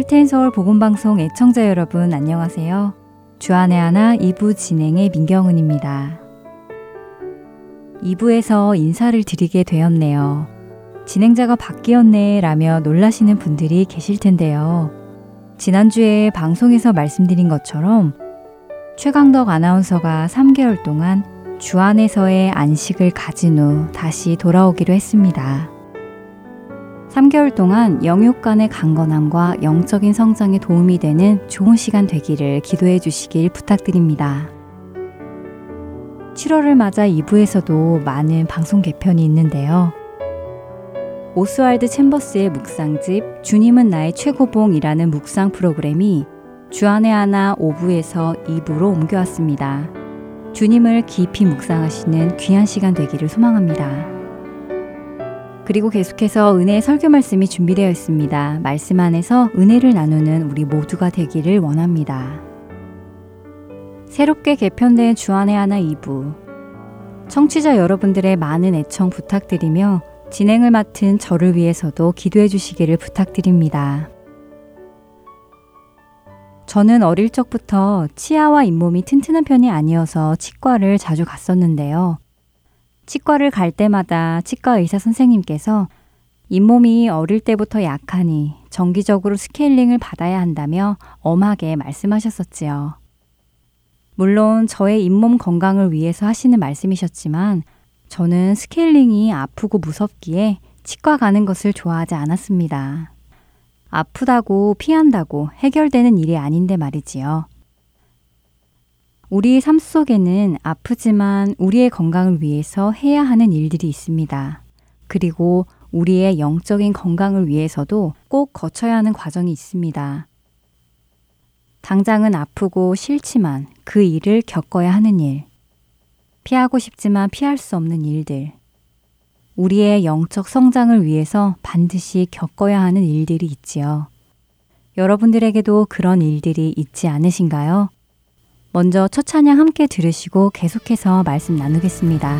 할텐 서울 복음방송 애청자 여러분 안녕하세요. 주안의 하나 2부 진행의 민경은입니다. 2부에서 인사를 드리게 되었네요. 진행자가 바뀌었네 라며 놀라시는 분들이 계실 텐데요. 지난주에 방송에서 말씀드린 것처럼 최강덕 아나운서가 3개월 동안 주안에서의 안식을 가진 후 다시 돌아오기로 했습니다. 3개월 동안 영육 간의 강건함과 영적인 성장에 도움이 되는 좋은 시간 되기를 기도해 주시길 부탁드립니다. 7월을 맞아 2부에서도 많은 방송 개편이 있는데요. 오스왈드 챔버스의 묵상집 주님은 나의 최고봉이라는 묵상 프로그램이 주안의 하나 5부에서 2부로 옮겨왔습니다. 주님을 깊이 묵상하시는 귀한 시간 되기를 소망합니다. 그리고 계속해서 은혜의 설교 말씀이 준비되어 있습니다. 말씀 안에서 은혜를 나누는 우리 모두가 되기를 원합니다. 새롭게 개편된 주안의 하나 2부. 청취자 여러분들의 많은 애청 부탁드리며 진행을 맡은 저를 위해서도 기도해 주시기를 부탁드립니다. 저는 어릴 적부터 치아와 잇몸이 튼튼한 편이 아니어서 치과를 자주 갔었는데요. 치과를 갈 때마다 치과 의사 선생님께서 잇몸이 어릴 때부터 약하니 정기적으로 스케일링을 받아야 한다며 엄하게 말씀하셨었지요. 물론 저의 잇몸 건강을 위해서 하시는 말씀이셨지만 저는 스케일링이 아프고 무섭기에 치과 가는 것을 좋아하지 않았습니다. 아프다고 피한다고 해결되는 일이 아닌데 말이지요. 우리의 삶 속에는 아프지만 우리의 건강을 위해서 해야 하는 일들이 있습니다. 그리고 우리의 영적인 건강을 위해서도 꼭 거쳐야 하는 과정이 있습니다. 당장은 아프고 싫지만 그 일을 겪어야 하는 일. 피하고 싶지만 피할 수 없는 일들. 우리의 영적 성장을 위해서 반드시 겪어야 하는 일들이 있지요. 여러분들에게도 그런 일들이 있지 않으신가요? 먼저 첫 찬양 함께 들으시고 계속해서 말씀 나누겠습니다.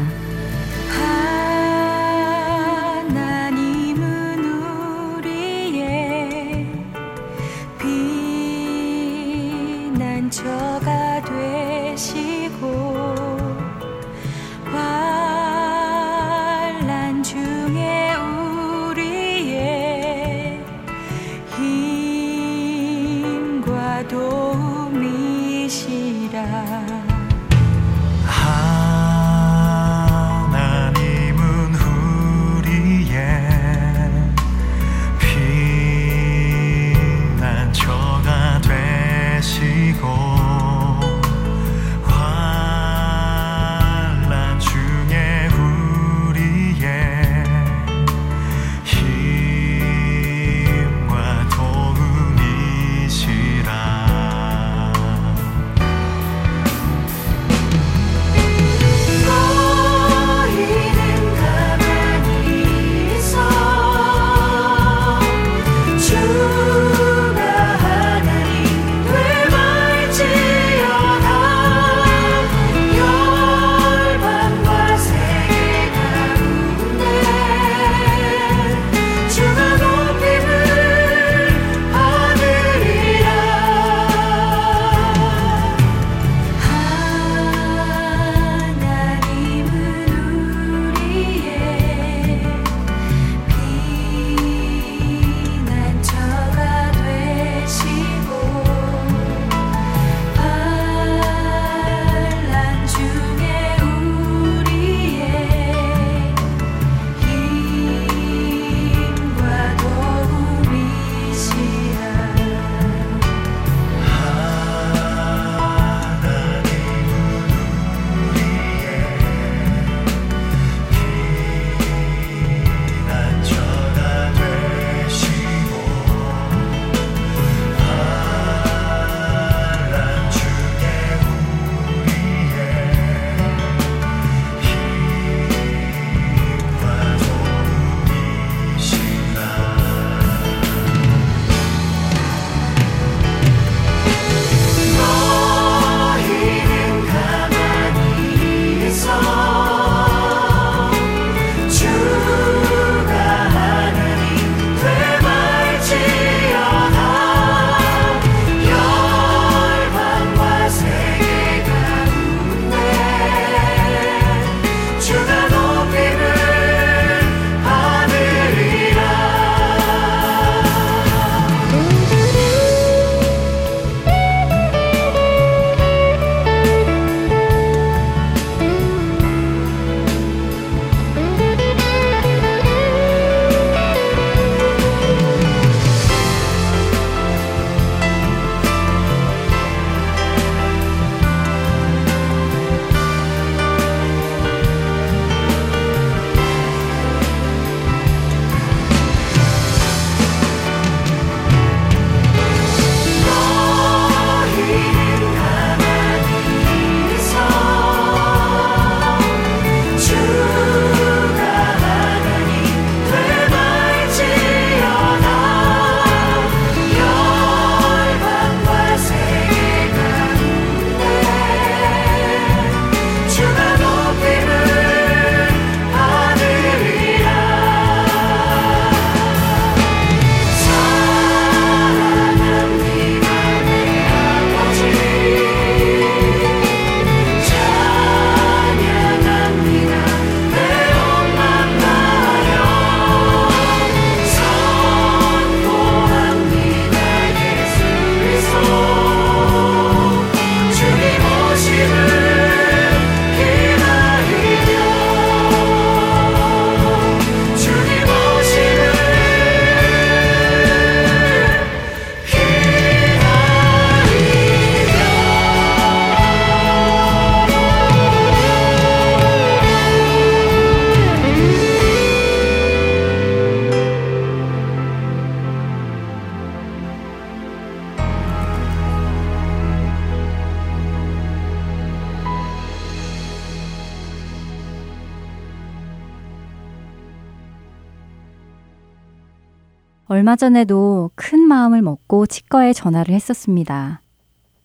전에도 큰 마음을 먹고 치과에 전화를 했었습니다.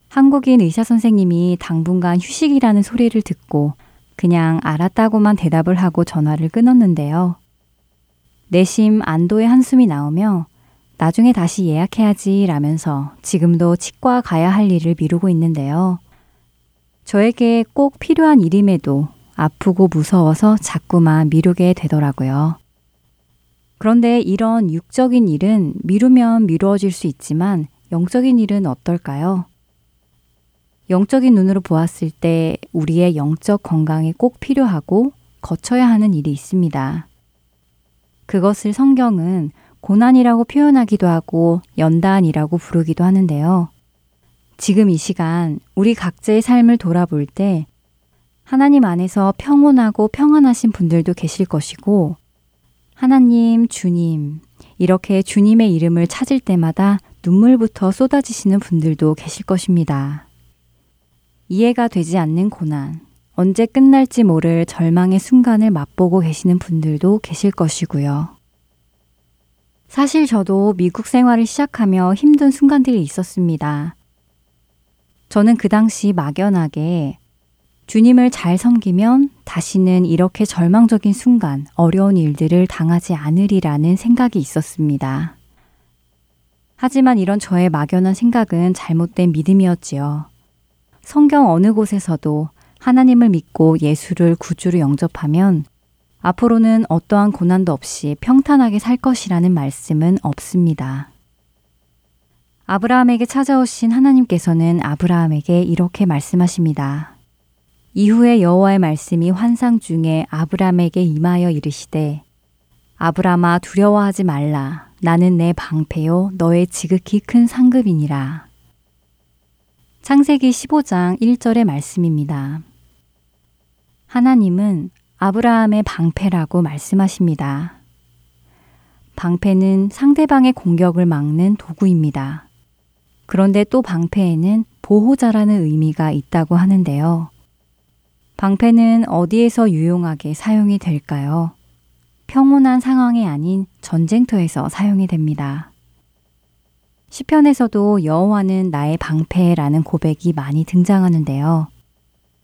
한국인 의사 선생님이 당분간 휴식이라는 소리를 듣고 그냥 알았다고만 대답을 하고 전화를 끊었는데요. 내심 안도의 한숨이 나오며 나중에 다시 예약해야지 라면서 지금도 치과 가야 할 일을 미루고 있는데요. 저에게 꼭 필요한 일임에도 아프고 무서워서 자꾸만 미루게 되더라고요. 그런데 이런 육적인 일은 미루면 미루어질 수 있지만 영적인 일은 어떨까요? 영적인 눈으로 보았을 때 우리의 영적 건강에 꼭 필요하고 거쳐야 하는 일이 있습니다. 그것을 성경은 고난이라고 표현하기도 하고 연단이라고 부르기도 하는데요. 지금 이 시간 우리 각자의 삶을 돌아볼 때 하나님 안에서 평온하고 평안하신 분들도 계실 것이고 하나님, 주님, 이렇게 주님의 이름을 찾을 때마다 눈물부터 쏟아지시는 분들도 계실 것입니다. 이해가 되지 않는 고난, 언제 끝날지 모를 절망의 순간을 맛보고 계시는 분들도 계실 것이고요. 사실 저도 미국 생활을 시작하며 힘든 순간들이 있었습니다. 저는 그 당시 막연하게 주님을 잘 섬기면 다시는 이렇게 절망적인 순간, 어려운 일들을 당하지 않으리라는 생각이 있었습니다. 하지만 이런 저의 막연한 생각은 잘못된 믿음이었지요. 성경 어느 곳에서도 하나님을 믿고 예수를 구주로 영접하면 앞으로는 어떠한 고난도 없이 평탄하게 살 것이라는 말씀은 없습니다. 아브라함에게 찾아오신 하나님께서는 아브라함에게 이렇게 말씀하십니다. 이후에 여호와의 말씀이 환상 중에 아브라함에게 임하여 이르시되 아브라함아 두려워하지 말라 나는 내 방패요 너의 지극히 큰 상급이니라. 창세기 15장 1절의 말씀입니다. 하나님은 아브라함의 방패라고 말씀하십니다. 방패는 상대방의 공격을 막는 도구입니다. 그런데 또 방패에는 보호자라는 의미가 있다고 하는데요. 방패는 어디에서 유용하게 사용이 될까요? 평온한 상황이 아닌 전쟁터에서 사용이 됩니다. 시편에서도 여호와는 나의 방패라는 고백이 많이 등장하는데요.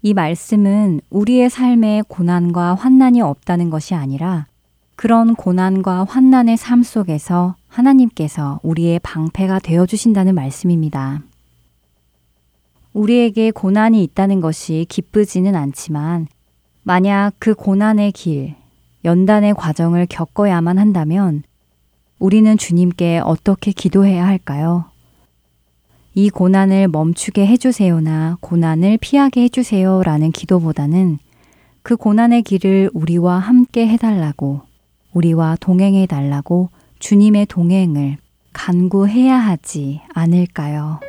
이 말씀은 우리의 삶에 고난과 환난이 없다는 것이 아니라 그런 고난과 환난의 삶 속에서 하나님께서 우리의 방패가 되어 주신다는 말씀입니다. 우리에게 고난이 있다는 것이 기쁘지는 않지만 만약 그 고난의 길, 연단의 과정을 겪어야만 한다면 우리는 주님께 어떻게 기도해야 할까요? 이 고난을 멈추게 해주세요나 고난을 피하게 해주세요 라는 기도보다는 그 고난의 길을 우리와 함께 해달라고, 우리와 동행해 달라고 주님의 동행을 간구해야 하지 않을까요?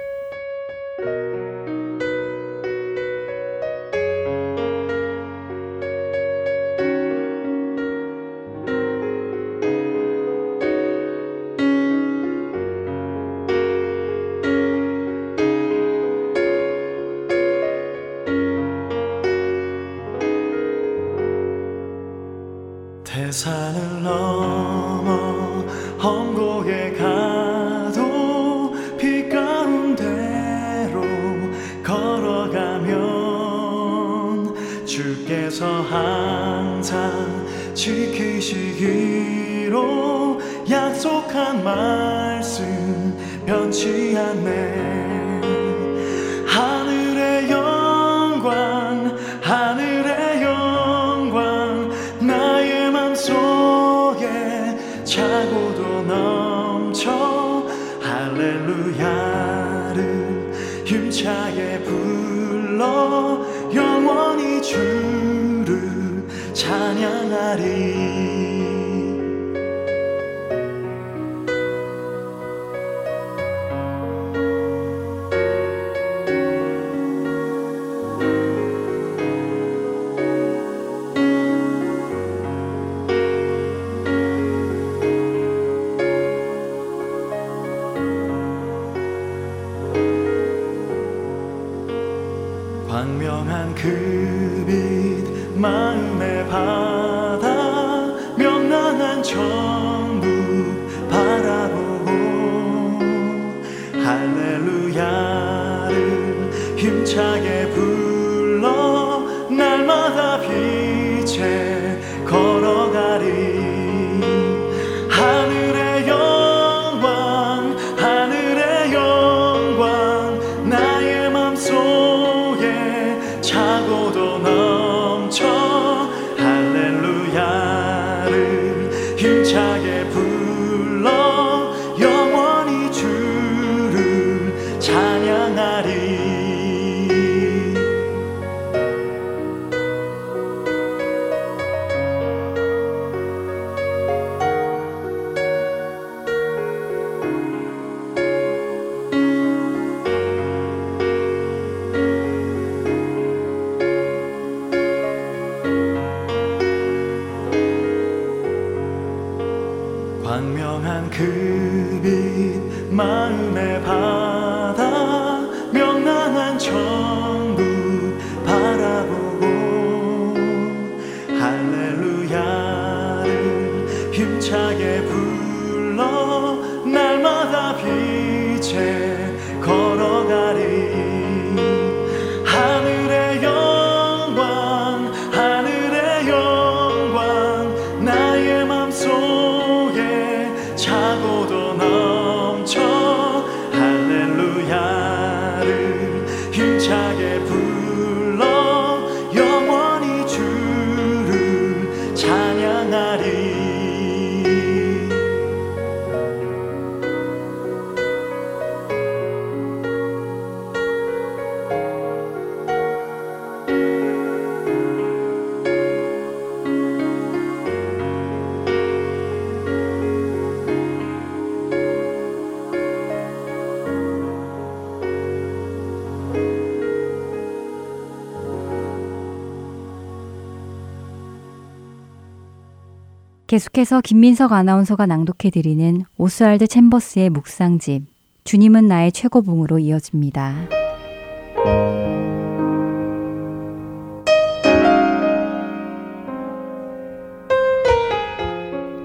계속해서 김민석 아나운서가 낭독해드리는 오스왈드 챔버스의 묵상집 주님은 나의 최고봉으로 이어집니다.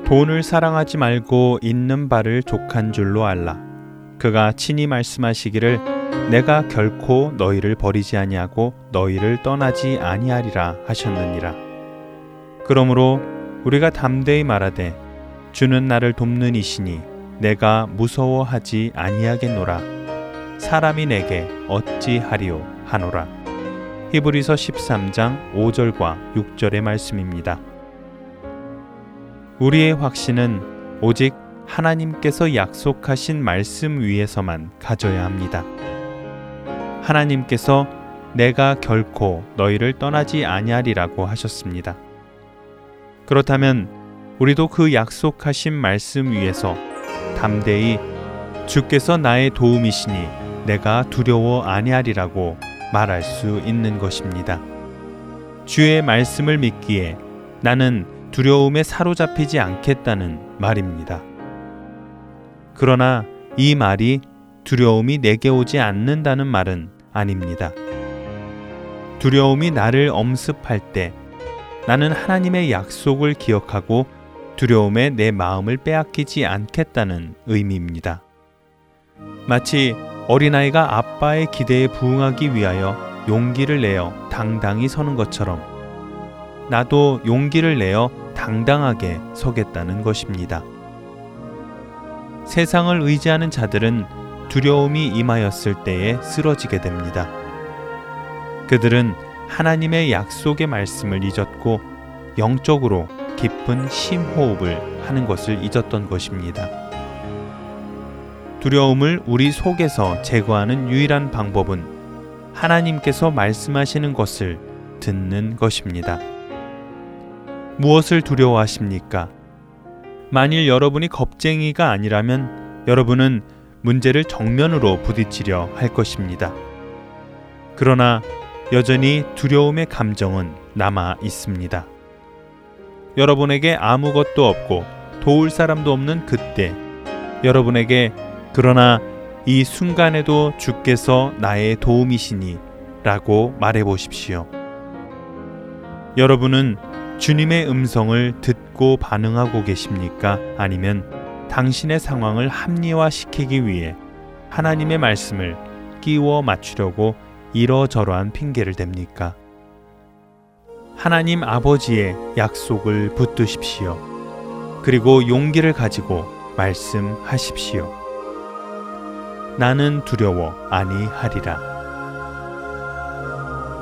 돈을 사랑하지 말고 있는 바를 족한 줄로 알라. 그가 친히 말씀하시기를 내가 결코 너희를 버리지 아니하고 너희를 떠나지 아니하리라 하셨느니라. 그러므로 우리가 담대히 말하되 주는 나를 돕는 이시니 내가 무서워하지 아니하겠노라. 사람이 내게 어찌하리요 하노라. 히브리서 13장 5절과 6절의 말씀입니다. 우리의 확신은 오직 하나님께서 약속하신 말씀 위에서만 가져야 합니다. 하나님께서 내가 결코 너희를 떠나지 아니하리라고 하셨습니다. 그렇다면 우리도 그 약속하신 말씀 위에서 담대히 주께서 나의 도움이시니 내가 두려워 아니하리라고 말할 수 있는 것입니다. 주의 말씀을 믿기에 나는 두려움에 사로잡히지 않겠다는 말입니다. 그러나 이 말이 두려움이 내게 오지 않는다는 말은 아닙니다. 두려움이 나를 엄습할 때 나는 하나님의 약속을 기억하고 두려움에 내 마음을 빼앗기지 않겠다는 의미입니다. 마치 어린아이가 아빠의 기대에 부응하기 위하여 용기를 내어 당당히 서는 것처럼 나도 용기를 내어 당당하게 서겠다는 것입니다. 세상을 의지하는 자들은 두려움이 임하였을 때에 쓰러지게 됩니다. 그들은 하나님의 약속의 말씀을 잊었고 영적으로 깊은 심호흡을 하는 것을 잊었던 것입니다. 두려움을 우리 속에서 제거하는 유일한 방법은 하나님께서 말씀하시는 것을 듣는 것입니다. 무엇을 두려워하십니까? 만일 여러분이 겁쟁이가 아니라면 여러분은 문제를 정면으로 부딪히려 할 것입니다. 그러나 여전히 두려움의 감정은 남아 있습니다. 여러분에게 아무것도 없고 도울 사람도 없는 그때 여러분에게 그러나 이 순간에도 주께서 나의 도움이시니 라고 말해 보십시오. 여러분은 주님의 음성을 듣고 반응하고 계십니까? 아니면 당신의 상황을 합리화시키기 위해 하나님의 말씀을 끼워 맞추려고 이러저러한 핑계를 댑니까? 하나님 아버지의 약속을 붙드십시오. 그리고 용기를 가지고 말씀하십시오. 나는 두려워 아니하리라.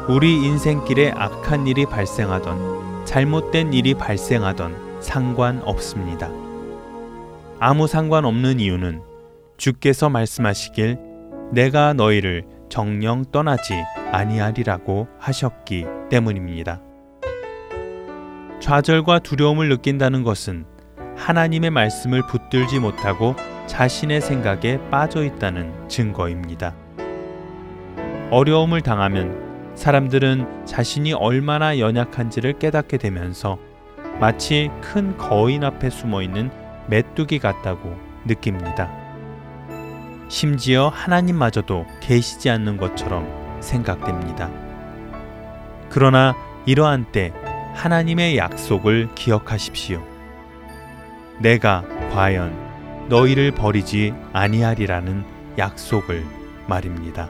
우리 인생길에 악한 일이 발생하던 잘못된 일이 발생하던 상관없습니다. 아무 상관없는 이유는 주께서 말씀하시길 내가 너희를 정령 떠나지 아니하리라고 하셨기 때문입니다. 좌절과 두려움을 느낀다는 것은 하나님의 말씀을 붙들지 못하고 자신의 생각에 빠져 있다는 증거입니다. 어려움을 당하면 사람들은 자신이 얼마나 연약한지를 깨닫게 되면서 마치 큰 거인 앞에 숨어 있는 메뚜기 같다고 느낍니다. 심지어 하나님마저도 계시지 않는 것처럼 생각됩니다. 그러나 이러한 때 하나님의 약속을 기억하십시오. 내가 과연 너희를 버리지 아니하리라는 약속을 말입니다.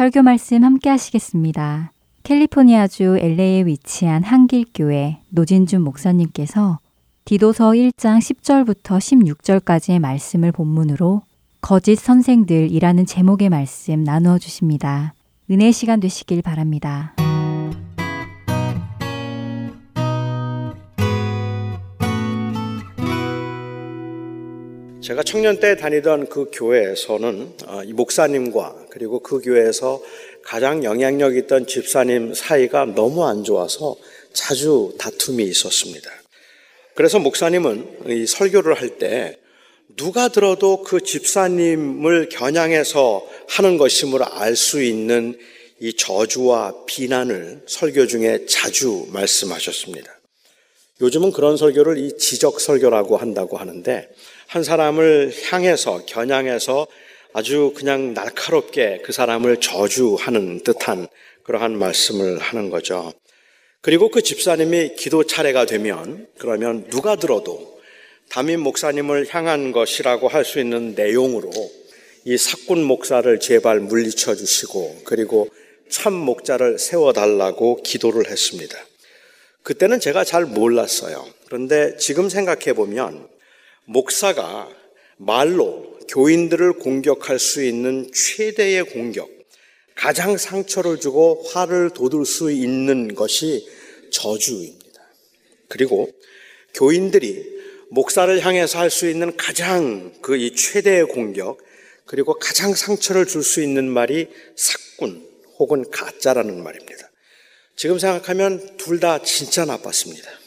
설교 말씀 함께 하시겠습니다. 캘리포니아주 LA에 위치한 한길교회 노진준 목사님께서 디도서 1장 10절부터 16절까지의 말씀을 본문으로 거짓 선생들이라는 제목의 말씀 나누어 주십니다. 은혜 시간 되시길 바랍니다. 제가 청년 때 다니던 그 교회에서는 어, 이 목사님과 그리고 그 교회에서 가장 영향력 있던 집사님 사이가 너무 안 좋아서 자주 다툼이 있었습니다. 그래서 목사님은 이 설교를 할 때 누가 들어도 그 집사님을 겨냥해서 하는 것임을 알 수 있는 이 저주와 비난을 설교 중에 자주 말씀하셨습니다. 요즘은 그런 설교를 이 지적 설교라고 한다고 하는데 한 사람을 향해서 겨냥해서 아주 그냥 날카롭게 그 사람을 저주하는 듯한 그러한 말씀을 하는 거죠. 그리고 그 집사님이 기도 차례가 되면 그러면 누가 들어도 담임 목사님을 향한 것이라고 할 수 있는 내용으로 이 사꾼 목사를 제발 물리쳐 주시고 그리고 참 목자를 세워달라고 기도를 했습니다. 그때는 제가 잘 몰랐어요. 그런데 지금 생각해 보면 목사가 말로 교인들을 공격할 수 있는 최대의 공격, 가장 상처를 주고 화를 돋을 수 있는 것이 저주입니다. 그리고 교인들이 목사를 향해서 할 수 있는 가장 그 이 최대의 공격, 그리고 가장 상처를 줄 수 있는 말이 사꾼 혹은 가짜라는 말입니다. 지금 생각하면 둘 다 진짜 나빴습니다.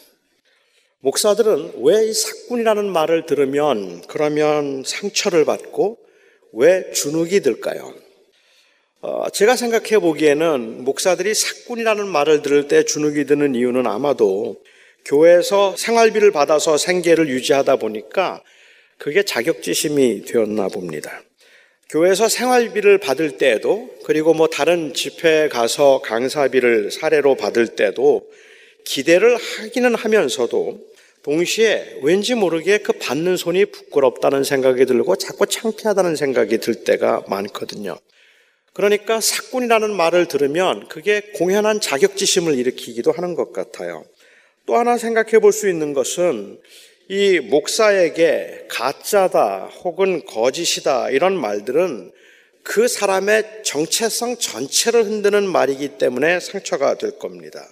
목사들은 왜 이 사꾼이라는 말을 들으면 그러면 상처를 받고 왜 주눅이 들까요? 어, 제가 생각해 보기에는 목사들이 사꾼이라는 말을 들을 때 주눅이 드는 이유는 아마도 교회에서 생활비를 받아서 생계를 유지하다 보니까 그게 자격지심이 되었나 봅니다. 교회에서 생활비를 받을 때에도 그리고 뭐 다른 집회에 가서 강사비를 사례로 받을 때도 기대를 하기는 하면서도 동시에 왠지 모르게 그 받는 손이 부끄럽다는 생각이 들고 자꾸 창피하다는 생각이 들 때가 많거든요. 그러니까 사꾼이라는 말을 들으면 그게 공연한 자격지심을 일으키기도 하는 것 같아요. 또 하나 생각해 볼 수 있는 것은 이 목사에게 가짜다 혹은 거짓이다 이런 말들은 그 사람의 정체성 전체를 흔드는 말이기 때문에 상처가 될 겁니다.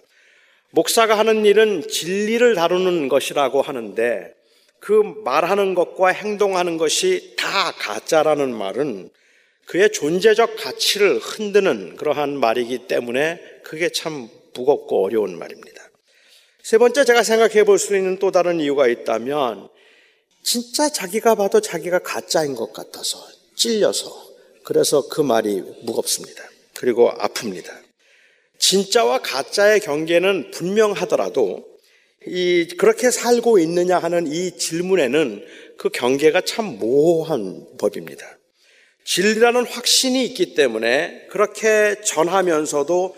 목사가 하는 일은 진리를 다루는 것이라고 하는데 그 말하는 것과 행동하는 것이 다 가짜라는 말은 그의 존재적 가치를 흔드는 그러한 말이기 때문에 그게 참 무겁고 어려운 말입니다. 세 번째 제가 생각해 볼 수 있는 또 다른 이유가 있다면 진짜 자기가 봐도 자기가 가짜인 것 같아서 찔려서 그래서 그 말이 무겁습니다. 그리고 아픕니다. 진짜와 가짜의 경계는 분명하더라도 이 그렇게 살고 있느냐 하는 이 질문에는 그 경계가 참 모호한 법입니다. 진리라는 확신이 있기 때문에 그렇게 전하면서도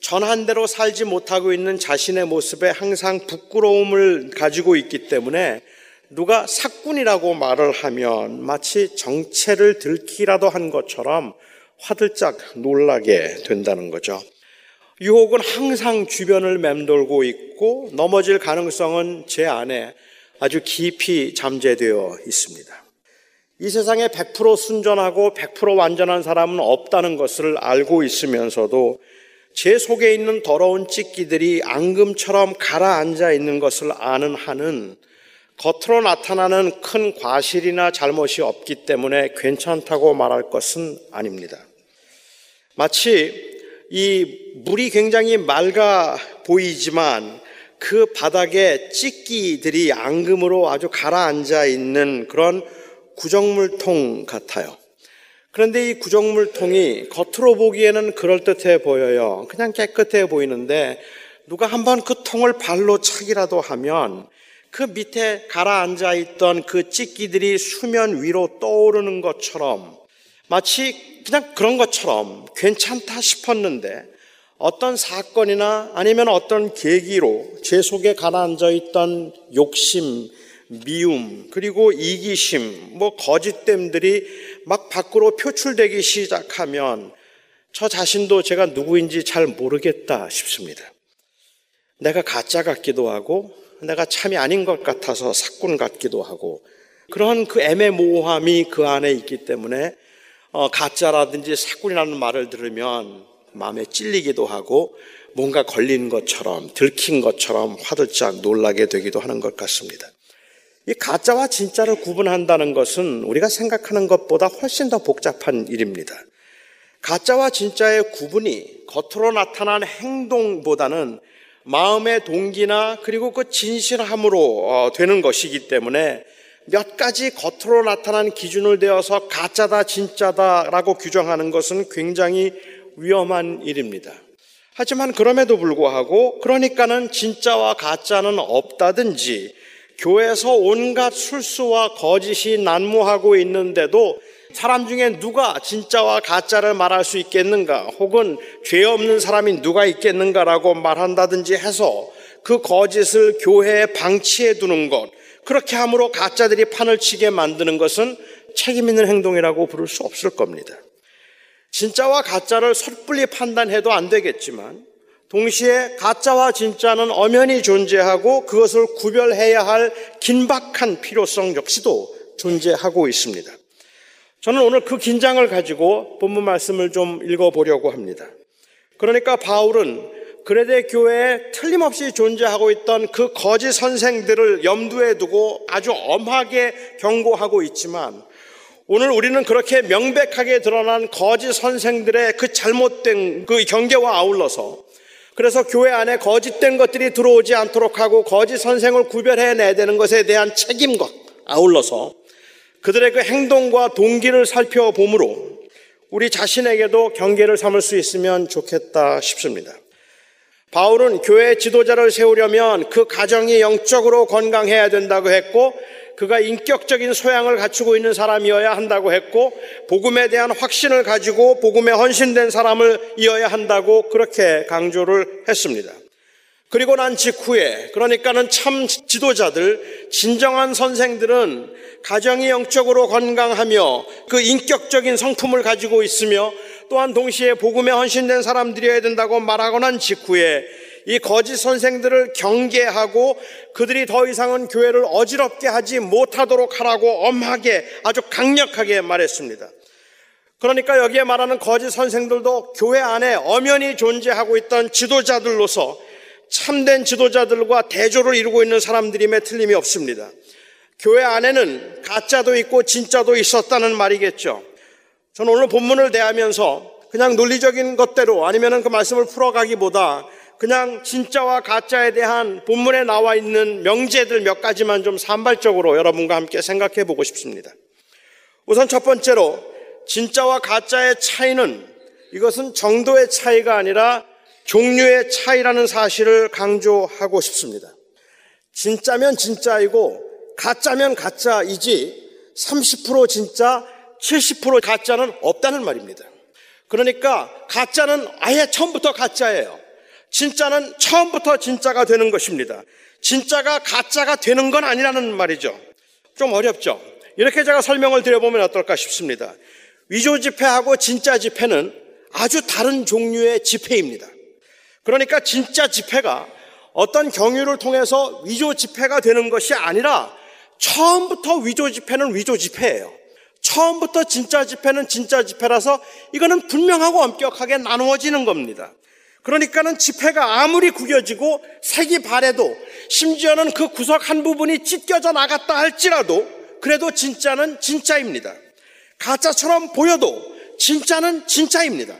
전한 대로 살지 못하고 있는 자신의 모습에 항상 부끄러움을 가지고 있기 때문에 누가 사꾼이라고 말을 하면 마치 정체를 들키라도 한 것처럼 화들짝 놀라게 된다는 거죠. 유혹은 항상 주변을 맴돌고 있고 넘어질 가능성은 제 안에 아주 깊이 잠재되어 있습니다. 이 세상에 100% 순전하고 100% 완전한 사람은 없다는 것을 알고 있으면서도 제 속에 있는 더러운 찢기들이 앙금처럼 가라앉아 있는 것을 아는 한은 겉으로 나타나는 큰 과실이나 잘못이 없기 때문에 괜찮다고 말할 것은 아닙니다. 마치 이 물이 굉장히 맑아 보이지만 그 바닥에 찌끼들이 앙금으로 아주 가라앉아 있는 그런 구정물통 같아요. 그런데 이 구정물통이 겉으로 보기에는 그럴듯해 보여요. 그냥 깨끗해 보이는데 누가 한번 그 통을 발로 차기라도 하면 그 밑에 가라앉아 있던 그 찌끼들이 수면 위로 떠오르는 것처럼 마치 그냥 그런 것처럼 괜찮다 싶었는데 어떤 사건이나 아니면 어떤 계기로 제 속에 가라앉아 있던 욕심, 미움, 그리고 이기심, 뭐 거짓됨들이 막 밖으로 표출되기 시작하면 저 자신도 제가 누구인지 잘 모르겠다 싶습니다. 내가 가짜 같기도 하고 내가 참이 아닌 것 같아서 사꾼 같기도 하고 그런 그 애매모호함이 그 안에 있기 때문에 어, 가짜라든지 사꾼이라는 말을 들으면 마음에 찔리기도 하고 뭔가 걸린 것처럼 들킨 것처럼 화들짝 놀라게 되기도 하는 것 같습니다. 이 가짜와 진짜를 구분한다는 것은 우리가 생각하는 것보다 훨씬 더 복잡한 일입니다. 가짜와 진짜의 구분이 겉으로 나타난 행동보다는 마음의 동기나 그리고 그 진실함으로 어, 되는 것이기 때문에 몇 가지 겉으로 나타난 기준을 대어서 가짜다 진짜다라고 규정하는 것은 굉장히 위험한 일입니다. 하지만 그럼에도 불구하고 그러니까는 진짜와 가짜는 없다든지 교회에서 온갖 술수와 거짓이 난무하고 있는데도 사람 중에 누가 진짜와 가짜를 말할 수 있겠는가 혹은 죄 없는 사람이 누가 있겠는가라고 말한다든지 해서 그 거짓을 교회에 방치해 두는 것 그렇게 함으로 가짜들이 판을 치게 만드는 것은 책임 있는 행동이라고 부를 수 없을 겁니다. 진짜와 가짜를 섣불리 판단해도 안 되겠지만 동시에 가짜와 진짜는 엄연히 존재하고 그것을 구별해야 할 긴박한 필요성 역시도 존재하고 있습니다. 저는 오늘 그 긴장을 가지고 본문 말씀을 좀 읽어보려고 합니다. 그러니까 바울은 그레데 교회에 틀림없이 존재하고 있던 그 거짓 선생들을 염두에 두고 아주 엄하게 경고하고 있지만 오늘 우리는 그렇게 명백하게 드러난 거짓 선생들의 그 잘못된 그 경계와 아울러서 그래서 교회 안에 거짓된 것들이 들어오지 않도록 하고 거짓 선생을 구별해내야 되는 것에 대한 책임과 아울러서 그들의 그 행동과 동기를 살펴보므로 우리 자신에게도 경계를 삼을 수 있으면 좋겠다 싶습니다. 바울은 교회 지도자를 세우려면 그 가정이 영적으로 건강해야 된다고 했고 그가 인격적인 소양을 갖추고 있는 사람이어야 한다고 했고 복음에 대한 확신을 가지고 복음에 헌신된 사람을 이어야 한다고 그렇게 강조를 했습니다. 그리고 난 직후에 그러니까는 참 지도자들 진정한 선생들은 가정이 영적으로 건강하며 그 인격적인 성품을 가지고 있으며 또한 동시에 복음에 헌신된 사람들이어야 된다고 말하고 난 직후에 이 거짓 선생들을 경계하고 그들이 더 이상은 교회를 어지럽게 하지 못하도록 하라고 엄하게 아주 강력하게 말했습니다. 그러니까 여기에 말하는 거짓 선생들도 교회 안에 엄연히 존재하고 있던 지도자들로서 참된 지도자들과 대조를 이루고 있는 사람들임에 틀림이 없습니다. 교회 안에는 가짜도 있고 진짜도 있었다는 말이겠죠. 저는 오늘 본문을 대하면서 그냥 논리적인 것대로 아니면 그 말씀을 풀어가기보다 그냥 진짜와 가짜에 대한 본문에 나와 있는 명제들 몇 가지만 좀 산발적으로 여러분과 함께 생각해 보고 싶습니다. 우선 첫 번째로 진짜와 가짜의 차이는 이것은 정도의 차이가 아니라 종류의 차이라는 사실을 강조하고 싶습니다. 진짜면 진짜이고 가짜면 가짜이지 30% 진짜, 70% 가짜는 없다는 말입니다. 그러니까 가짜는 아예 처음부터 가짜예요. 진짜는 처음부터 진짜가 되는 것입니다. 진짜가 가짜가 되는 건 아니라는 말이죠. 좀 어렵죠? 이렇게 제가 설명을 드려보면 어떨까 싶습니다. 위조 지폐하고 진짜 지폐는 아주 다른 종류의 지폐입니다. 그러니까 진짜 지폐가 어떤 경유를 통해서 위조 지폐가 되는 것이 아니라 처음부터 위조 지폐는 위조 지폐예요. 처음부터 진짜 지폐는 진짜 지폐라서 이거는 분명하고 엄격하게 나누어지는 겁니다. 그러니까는 지폐가 아무리 구겨지고 색이 바래도 심지어는 그 구석 한 부분이 찢겨져 나갔다 할지라도 그래도 진짜는 진짜입니다. 가짜처럼 보여도 진짜는 진짜입니다.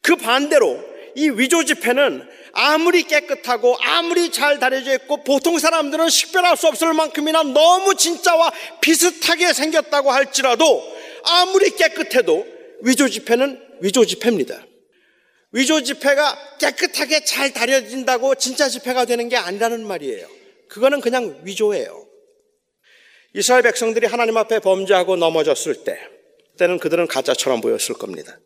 그 반대로 이 위조 지폐는 아무리 깨끗하고 아무리 잘 다려져 있고 보통 사람들은 식별할 수 없을 만큼이나 너무 진짜와 비슷하게 생겼다고 할지라도 아무리 깨끗해도 위조 지폐는 위조 지폐입니다. 위조 지폐가 깨끗하게 잘 다려진다고 진짜 지폐가 되는 게 아니라는 말이에요. 그거는 그냥 위조예요. 이스라엘 백성들이 하나님 앞에 범죄하고 넘어졌을 때, 그때는 그들은 가짜처럼 보였을 겁니다.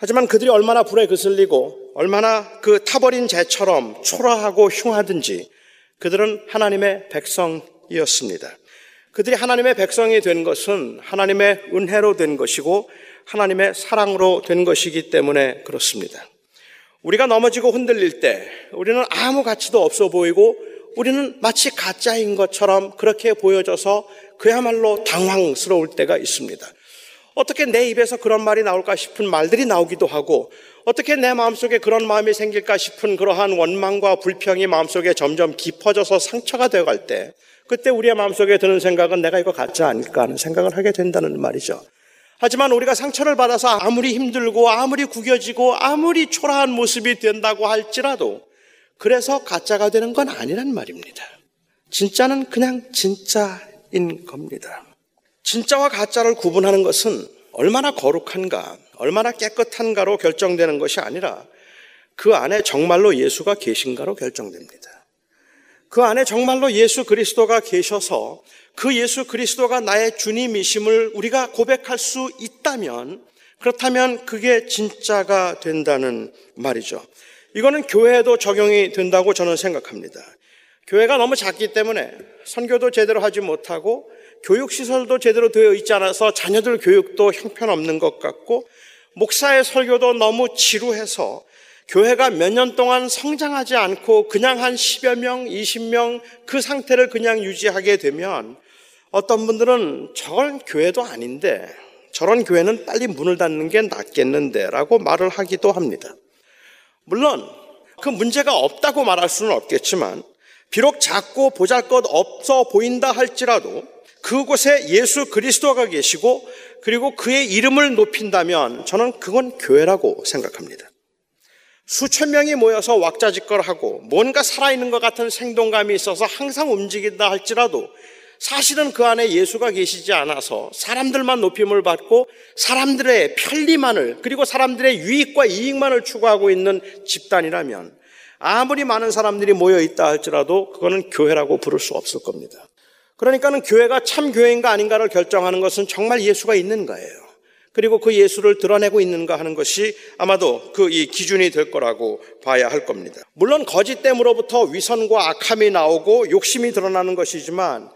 하지만 그들이 얼마나 불에 그슬리고 얼마나 그 타버린 재처럼 초라하고 흉하든지 그들은 하나님의 백성이었습니다. 그들이 하나님의 백성이 된 것은 하나님의 은혜로 된 것이고 하나님의 사랑으로 된 것이기 때문에 그렇습니다. 우리가 넘어지고 흔들릴 때 우리는 아무 가치도 없어 보이고 우리는 마치 가짜인 것처럼 그렇게 보여져서 그야말로 당황스러울 때가 있습니다. 어떻게 내 입에서 그런 말이 나올까 싶은 말들이 나오기도 하고 어떻게 내 마음속에 그런 마음이 생길까 싶은 그러한 원망과 불평이 마음속에 점점 깊어져서 상처가 되어갈 때 그때 우리의 마음속에 드는 생각은 내가 이거 가짜 아닐까 하는 생각을 하게 된다는 말이죠. 하지만 우리가 상처를 받아서 아무리 힘들고 아무리 구겨지고 아무리 초라한 모습이 된다고 할지라도 그래서 가짜가 되는 건 아니란 말입니다. 진짜는 그냥 진짜인 겁니다. 진짜와 가짜를 구분하는 것은 얼마나 거룩한가, 얼마나 깨끗한가로 결정되는 것이 아니라 그 안에 정말로 예수가 계신가로 결정됩니다. 그 안에 정말로 예수 그리스도가 계셔서 그 예수 그리스도가 나의 주님이심을 우리가 고백할 수 있다면 그렇다면 그게 진짜가 된다는 말이죠. 이거는 교회에도 적용이 된다고 저는 생각합니다. 교회가 너무 작기 때문에 선교도 제대로 하지 못하고 교육시설도 제대로 되어 있지 않아서 자녀들 교육도 형편없는 것 같고 목사의 설교도 너무 지루해서 교회가 몇 년 동안 성장하지 않고 그냥 한 10여 명, 20명 그 상태를 그냥 유지하게 되면 어떤 분들은 저건 교회도 아닌데 저런 교회는 빨리 문을 닫는 게 낫겠는데 라고 말을 하기도 합니다. 물론 그 문제가 없다고 말할 수는 없겠지만 비록 작고 보잘 것 없어 보인다 할지라도 그곳에 예수 그리스도가 계시고 그리고 그의 이름을 높인다면 저는 그건 교회라고 생각합니다. 수천 명이 모여서 왁자지껄하고 뭔가 살아있는 것 같은 생동감이 있어서 항상 움직인다 할지라도 사실은 그 안에 예수가 계시지 않아서 사람들만 높임을 받고 사람들의 편리만을 그리고 사람들의 유익과 이익만을 추구하고 있는 집단이라면 아무리 많은 사람들이 모여 있다 할지라도 그거는 교회라고 부를 수 없을 겁니다. 그러니까는 교회가 참 교회인가 아닌가를 결정하는 것은 정말 예수가 있는 거예요. 그리고 그 예수를 드러내고 있는가 하는 것이 아마도 그 이 기준이 될 거라고 봐야 할 겁니다. 물론 거짓됨으로부터 위선과 악함이 나오고 욕심이 드러나는 것이지만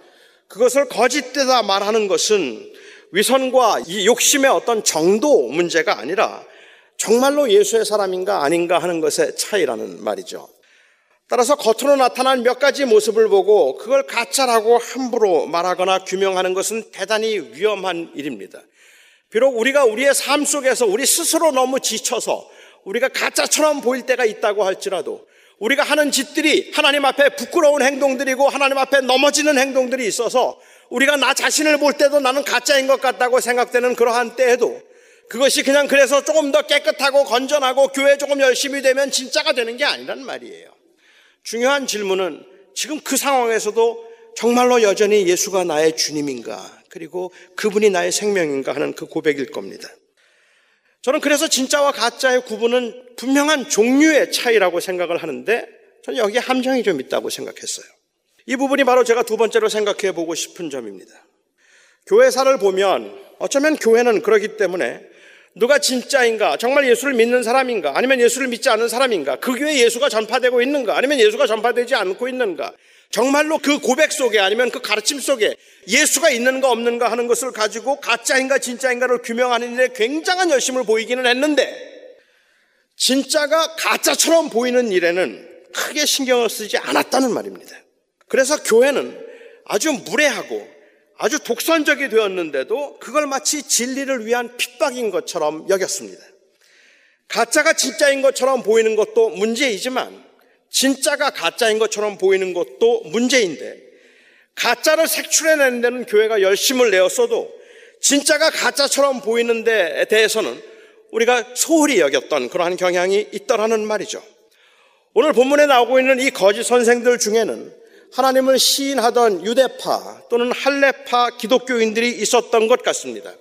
그것을 거짓되다 말하는 것은 위선과 이 욕심의 어떤 정도 문제가 아니라 정말로 예수의 사람인가 아닌가 하는 것의 차이라는 말이죠. 따라서 겉으로 나타난 몇 가지 모습을 보고 그걸 가짜라고 함부로 말하거나 규명하는 것은 대단히 위험한 일입니다. 비록 우리가 우리의 삶 속에서 우리 스스로 너무 지쳐서 우리가 가짜처럼 보일 때가 있다고 할지라도 우리가 하는 짓들이 하나님 앞에 부끄러운 행동들이고 하나님 앞에 넘어지는 행동들이 있어서 우리가 나 자신을 볼 때도 나는 가짜인 것 같다고 생각되는 그러한 때에도 그것이 그냥 그래서 조금 더 깨끗하고 건전하고 교회 조금 열심히 되면 진짜가 되는 게 아니란 말이에요. 중요한 질문은 지금 그 상황에서도 정말로 여전히 예수가 나의 주님인가, 그리고 그분이 나의 생명인가 하는 그 고백일 겁니다. 저는 그래서 진짜와 가짜의 구분은 분명한 종류의 차이라고 생각을 하는데 저는 여기에 함정이 좀 있다고 생각했어요. 이 부분이 바로 제가 두 번째로 생각해 보고 싶은 점입니다. 교회사를 보면 어쩌면 교회는 그러기 때문에 누가 진짜인가? 정말 예수를 믿는 사람인가? 아니면 예수를 믿지 않는 사람인가? 그 교회 예수가 전파되고 있는가? 아니면 예수가 전파되지 않고 있는가? 정말로 그 고백 속에 아니면 그 가르침 속에 예수가 있는가 없는가 하는 것을 가지고 가짜인가 진짜인가를 규명하는 일에 굉장한 열심을 보이기는 했는데 진짜가 가짜처럼 보이는 일에는 크게 신경을 쓰지 않았다는 말입니다. 그래서 교회는 아주 무례하고 아주 독선적이 되었는데도 그걸 마치 진리를 위한 핍박인 것처럼 여겼습니다. 가짜가 진짜인 것처럼 보이는 것도 문제이지만 진짜가 가짜인 것처럼 보이는 것도 문제인데 가짜를 색출해내는 데는 교회가 열심을 내었어도 진짜가 가짜처럼 보이는 데 대해서는 우리가 소홀히 여겼던 그러한 경향이 있더라는 말이죠. 오늘 본문에 나오고 있는 이 거짓 선생들 중에는 하나님을 시인하던 유대파 또는 할례파 기독교인들이 있었던 것 같습니다.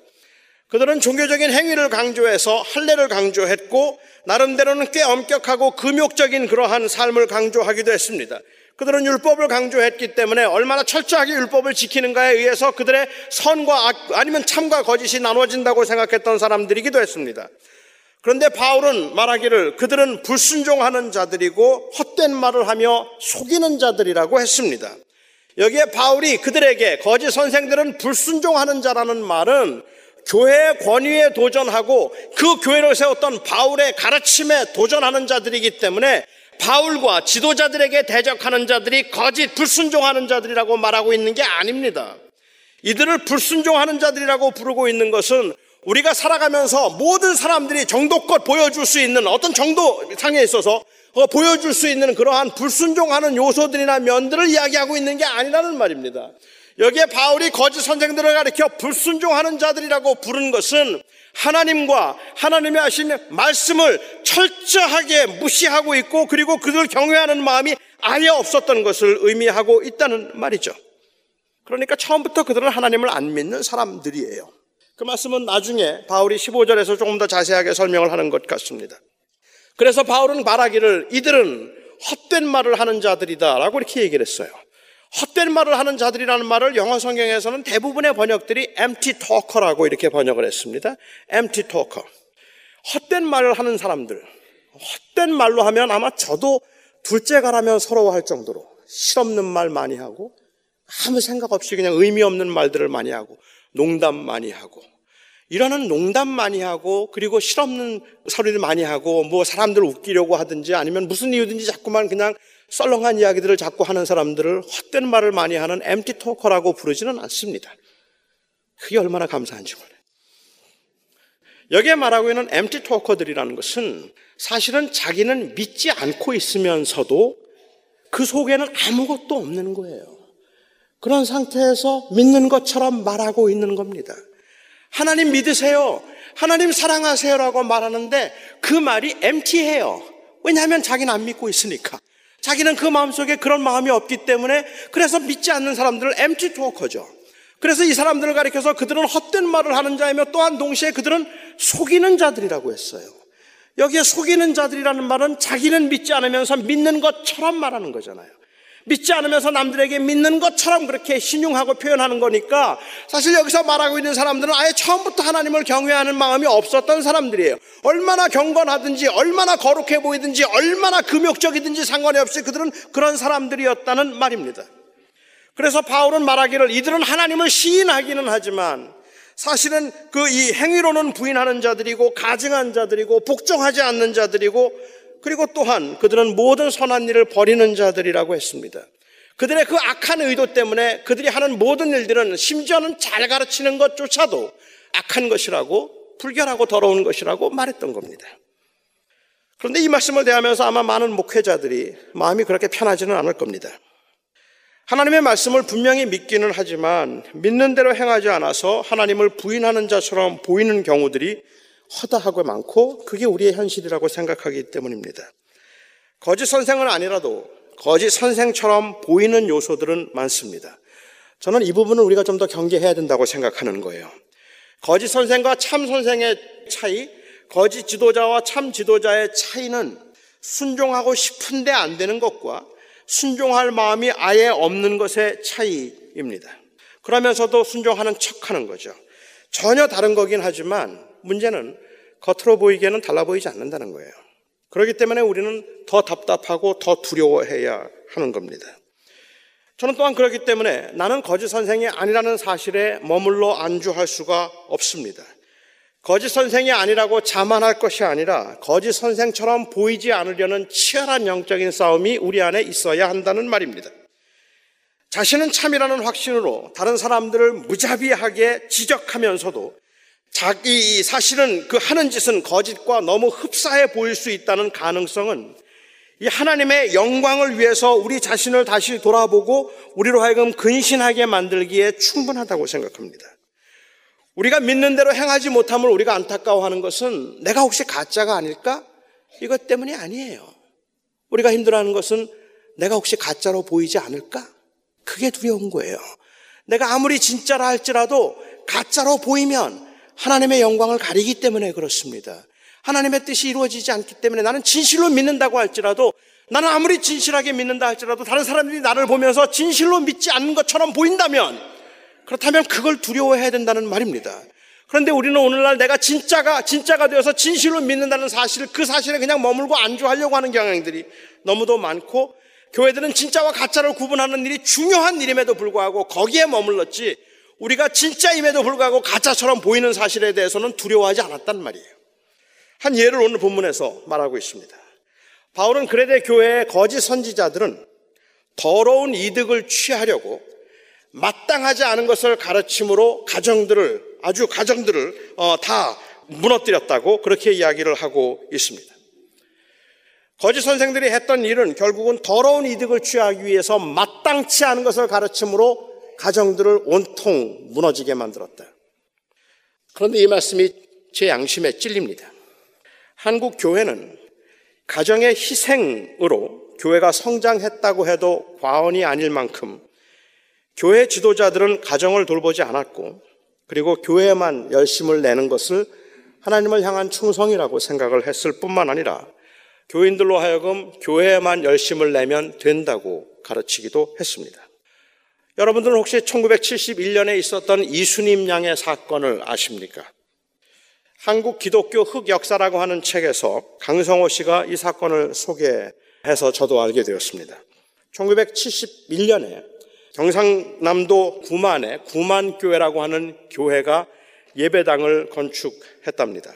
그들은 종교적인 행위를 강조해서 할례를 강조했고 나름대로는 꽤 엄격하고 금욕적인 그러한 삶을 강조하기도 했습니다. 그들은 율법을 강조했기 때문에 얼마나 철저하게 율법을 지키는가에 의해서 그들의 선과 악 아니면 참과 거짓이 나눠진다고 생각했던 사람들이기도 했습니다. 그런데 바울은 말하기를 그들은 불순종하는 자들이고 헛된 말을 하며 속이는 자들이라고 했습니다. 여기에 바울이 그들에게 거짓 선생들은 불순종하는 자라는 말은 교회의 권위에 도전하고 그 교회를 세웠던 바울의 가르침에 도전하는 자들이기 때문에 바울과 지도자들에게 대적하는 자들이 거짓 불순종하는 자들이라고 말하고 있는 게 아닙니다. 이들을 불순종하는 자들이라고 부르고 있는 것은 우리가 살아가면서 모든 사람들이 정도껏 보여줄 수 있는 어떤 정도 상에 있어서 어, 보여줄 수 있는 그러한 불순종하는 요소들이나 면들을 이야기하고 있는 게 아니라는 말입니다. 여기에 바울이 거짓 선생들을 가리켜 불순종하는 자들이라고 부른 것은 하나님과 하나님이 하신 말씀을 철저하게 무시하고 있고 그리고 그들 경외하는 마음이 아예 없었던 것을 의미하고 있다는 말이죠. 그러니까 처음부터 그들은 하나님을 안 믿는 사람들이에요. 그 말씀은 나중에 바울이 15절에서 조금 더 자세하게 설명을 하는 것 같습니다. 그래서 바울은 말하기를 이들은 헛된 말을 하는 자들이다라고 이렇게 얘기를 했어요. 헛된 말을 하는 자들이라는 말을 영어 성경에서는 대부분의 번역들이 empty talker라고 이렇게 번역을 했습니다. empty talker. 헛된 말을 하는 사람들. 헛된 말로 하면 아마 저도 둘째가라면 서러워할 정도로 실없는 말 많이 하고 아무 생각 없이 그냥 의미 없는 말들을 많이 하고 농담 많이 하고 이러는 농담 많이 하고 그리고 실없는 소리를 많이 하고 뭐 사람들 웃기려고 하든지 아니면 무슨 이유든지 자꾸만 그냥 썰렁한 이야기들을 자꾸 하는 사람들을 헛된 말을 많이 하는 엠티 토커라고 부르지는 않습니다. 그게 얼마나 감사한지 몰라요. 여기에 말하고 있는 엠티 토커들이라는 것은 사실은 자기는 믿지 않고 있으면서도 그 속에는 아무것도 없는 거예요. 그런 상태에서 믿는 것처럼 말하고 있는 겁니다. 하나님 믿으세요. 하나님 사랑하세요라고 말하는데 그 말이 MT해요. 왜냐하면 자기는 안 믿고 있으니까. 자기는 그 마음속에 그런 마음이 없기 때문에 그래서 믿지 않는 사람들을 MT 토커죠. 그래서 이 사람들을 가리켜서 그들은 헛된 말을 하는 자이며 또한 동시에 그들은 속이는 자들이라고 했어요. 여기에 속이는 자들이라는 말은 자기는 믿지 않으면서 믿는 것처럼 말하는 거잖아요. 믿지 않으면서 남들에게 믿는 것처럼 그렇게 신용하고 표현하는 거니까 사실 여기서 말하고 있는 사람들은 아예 처음부터 하나님을 경외하는 마음이 없었던 사람들이에요. 얼마나 경건하든지 얼마나 거룩해 보이든지 얼마나 금욕적이든지 상관이 없이 그들은 그런 사람들이었다는 말입니다. 그래서 바울은 말하기를 이들은 하나님을 시인하기는 하지만 사실은 그 이 행위로는 부인하는 자들이고 가증한 자들이고 복종하지 않는 자들이고 그리고 또한 그들은 모든 선한 일을 버리는 자들이라고 했습니다. 그들의 그 악한 의도 때문에 그들이 하는 모든 일들은 심지어는 잘 가르치는 것조차도 악한 것이라고 불결하고 더러운 것이라고 말했던 겁니다. 그런데 이 말씀을 대하면서 아마 많은 목회자들이 마음이 그렇게 편하지는 않을 겁니다. 하나님의 말씀을 분명히 믿기는 하지만 믿는 대로 행하지 않아서 하나님을 부인하는 자처럼 보이는 경우들이 허다하고 많고 그게 우리의 현실이라고 생각하기 때문입니다. 거짓 선생은 아니라도 거짓 선생처럼 보이는 요소들은 많습니다. 저는 이 부분을 우리가 좀 더 경계해야 된다고 생각하는 거예요. 거짓 선생과 참 선생의 차이, 거짓 지도자와 참 지도자의 차이는 순종하고 싶은데 안 되는 것과 순종할 마음이 아예 없는 것의 차이입니다. 그러면서도 순종하는 척 하는 거죠. 전혀 다른 거긴 하지만 문제는 겉으로 보이기에는 달라 보이지 않는다는 거예요. 그렇기 때문에 우리는 더 답답하고 더 두려워해야 하는 겁니다. 저는 또한 그렇기 때문에 나는 거짓 선생이 아니라는 사실에 머물러 안주할 수가 없습니다. 거짓 선생이 아니라고 자만할 것이 아니라 거짓 선생처럼 보이지 않으려는 치열한 영적인 싸움이 우리 안에 있어야 한다는 말입니다. 자신은 참이라는 확신으로 다른 사람들을 무자비하게 지적하면서도 자기 사실은 그 하는 짓은 거짓과 너무 흡사해 보일 수 있다는 가능성은 이 하나님의 영광을 위해서 우리 자신을 다시 돌아보고 우리로 하여금 근신하게 만들기에 충분하다고 생각합니다. 우리가 믿는 대로 행하지 못함을 우리가 안타까워하는 것은 내가 혹시 가짜가 아닐까? 이것 때문이 아니에요. 우리가 힘들어하는 것은 내가 혹시 가짜로 보이지 않을까? 그게 두려운 거예요. 내가 아무리 진짜라 할지라도 가짜로 보이면 하나님의 영광을 가리기 때문에 그렇습니다. 하나님의 뜻이 이루어지지 않기 때문에 나는 진실로 믿는다고 할지라도 나는 아무리 진실하게 믿는다 할지라도 다른 사람들이 나를 보면서 진실로 믿지 않는 것처럼 보인다면 그렇다면 그걸 두려워해야 된다는 말입니다. 그런데 우리는 오늘날 내가 진짜가 진짜가 되어서 진실로 믿는다는 사실 그 사실에 그냥 머물고 안주하려고 하는 경향들이 너무도 많고 교회들은 진짜와 가짜를 구분하는 일이 중요한 일임에도 불구하고 거기에 머물렀지 우리가 진짜임에도 불구하고 가짜처럼 보이는 사실에 대해서는 두려워하지 않았단 말이에요. 한 예를 오늘 본문에서 말하고 있습니다. 바울은 그레데 교회의 거짓 선지자들은 더러운 이득을 취하려고 마땅하지 않은 것을 가르침으로 가정들을 아주 가정들을 어, 다 무너뜨렸다고 그렇게 이야기를 하고 있습니다. 거짓 선생들이 했던 일은 결국은 더러운 이득을 취하기 위해서 마땅치 않은 것을 가르침으로 가정들을 온통 무너지게 만들었다. 그런데 이 말씀이 제 양심에 찔립니다. 한국 교회는 가정의 희생으로 교회가 성장했다고 해도 과언이 아닐 만큼 교회 지도자들은 가정을 돌보지 않았고 그리고 교회만 열심을 내는 것을 하나님을 향한 충성이라고 생각을 했을 뿐만 아니라 교인들로 하여금 교회에만 열심을 내면 된다고 가르치기도 했습니다. 여러분들은 혹시 1971년에 있었던 이수님 양의 사건을 아십니까? 한국 기독교 흑 역사라고 하는 책에서 강성호 씨가 이 사건을 소개해서 저도 알게 되었습니다. 1971년에 경상남도 구만에 구만교회라고 하는 교회가 예배당을 건축했답니다.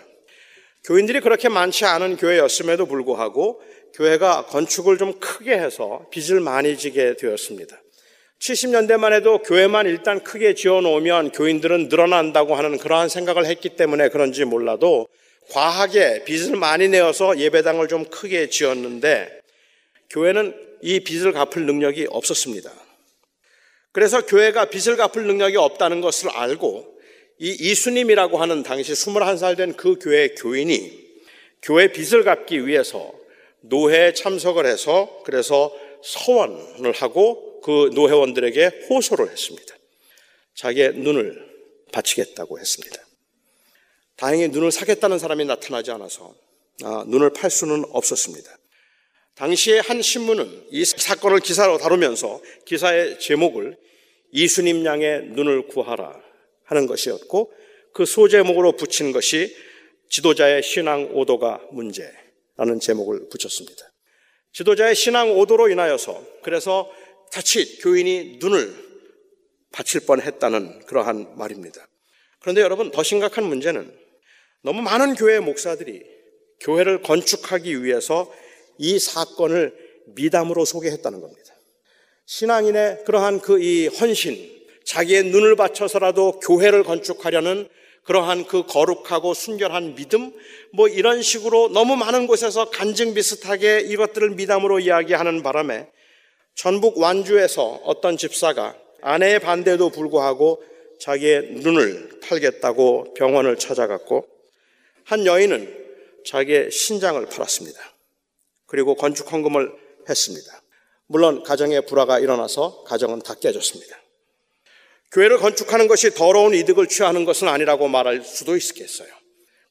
교인들이 그렇게 많지 않은 교회였음에도 불구하고 교회가 건축을 좀 크게 해서 빚을 많이 지게 되었습니다. 70년대만 해도 교회만 일단 크게 지어 놓으면 교인들은 늘어난다고 하는 그러한 생각을 했기 때문에 그런지 몰라도 과하게 빚을 많이 내어서 예배당을 좀 크게 지었는데 교회는 이 빚을 갚을 능력이 없었습니다. 그래서 교회가 빚을 갚을 능력이 없다는 것을 알고 이 이수님이라고 하는 당시 21살 된 그 교회 교인이 교회 빚을 갚기 위해서 노회에 참석을 해서 그래서 서원을 하고 그 노회원들에게 호소를 했습니다. 자기의 눈을 바치겠다고 했습니다. 다행히 눈을 사겠다는 사람이 나타나지 않아서 아, 눈을 팔 수는 없었습니다. 당시에 한 신문은 이 사건을 기사로 다루면서 기사의 제목을 이수님 양의 눈을 구하라 하는 것이었고 그 소제목으로 붙인 것이 지도자의 신앙 오도가 문제라는 제목을 붙였습니다. 지도자의 신앙 오도로 인하여서 그래서 자칫 교인이 눈을 바칠 뻔 했다는 그러한 말입니다. 그런데 여러분 더 심각한 문제는 너무 많은 교회 목사들이 교회를 건축하기 위해서 이 사건을 미담으로 소개했다는 겁니다. 신앙인의 그러한 그 이 헌신, 자기의 눈을 바쳐서라도 교회를 건축하려는 그러한 그 거룩하고 순결한 믿음, 뭐 이런 식으로 너무 많은 곳에서 간증 비슷하게 이것들을 미담으로 이야기하는 바람에 전북 완주에서 어떤 집사가 아내의 반대에도 불구하고 자기의 눈을 팔겠다고 병원을 찾아갔고 한 여인은 자기의 신장을 팔았습니다. 그리고 건축 헌금을 했습니다. 물론 가정에 불화가 일어나서 가정은 다 깨졌습니다. 교회를 건축하는 것이 더러운 이득을 취하는 것은 아니라고 말할 수도 있겠어요.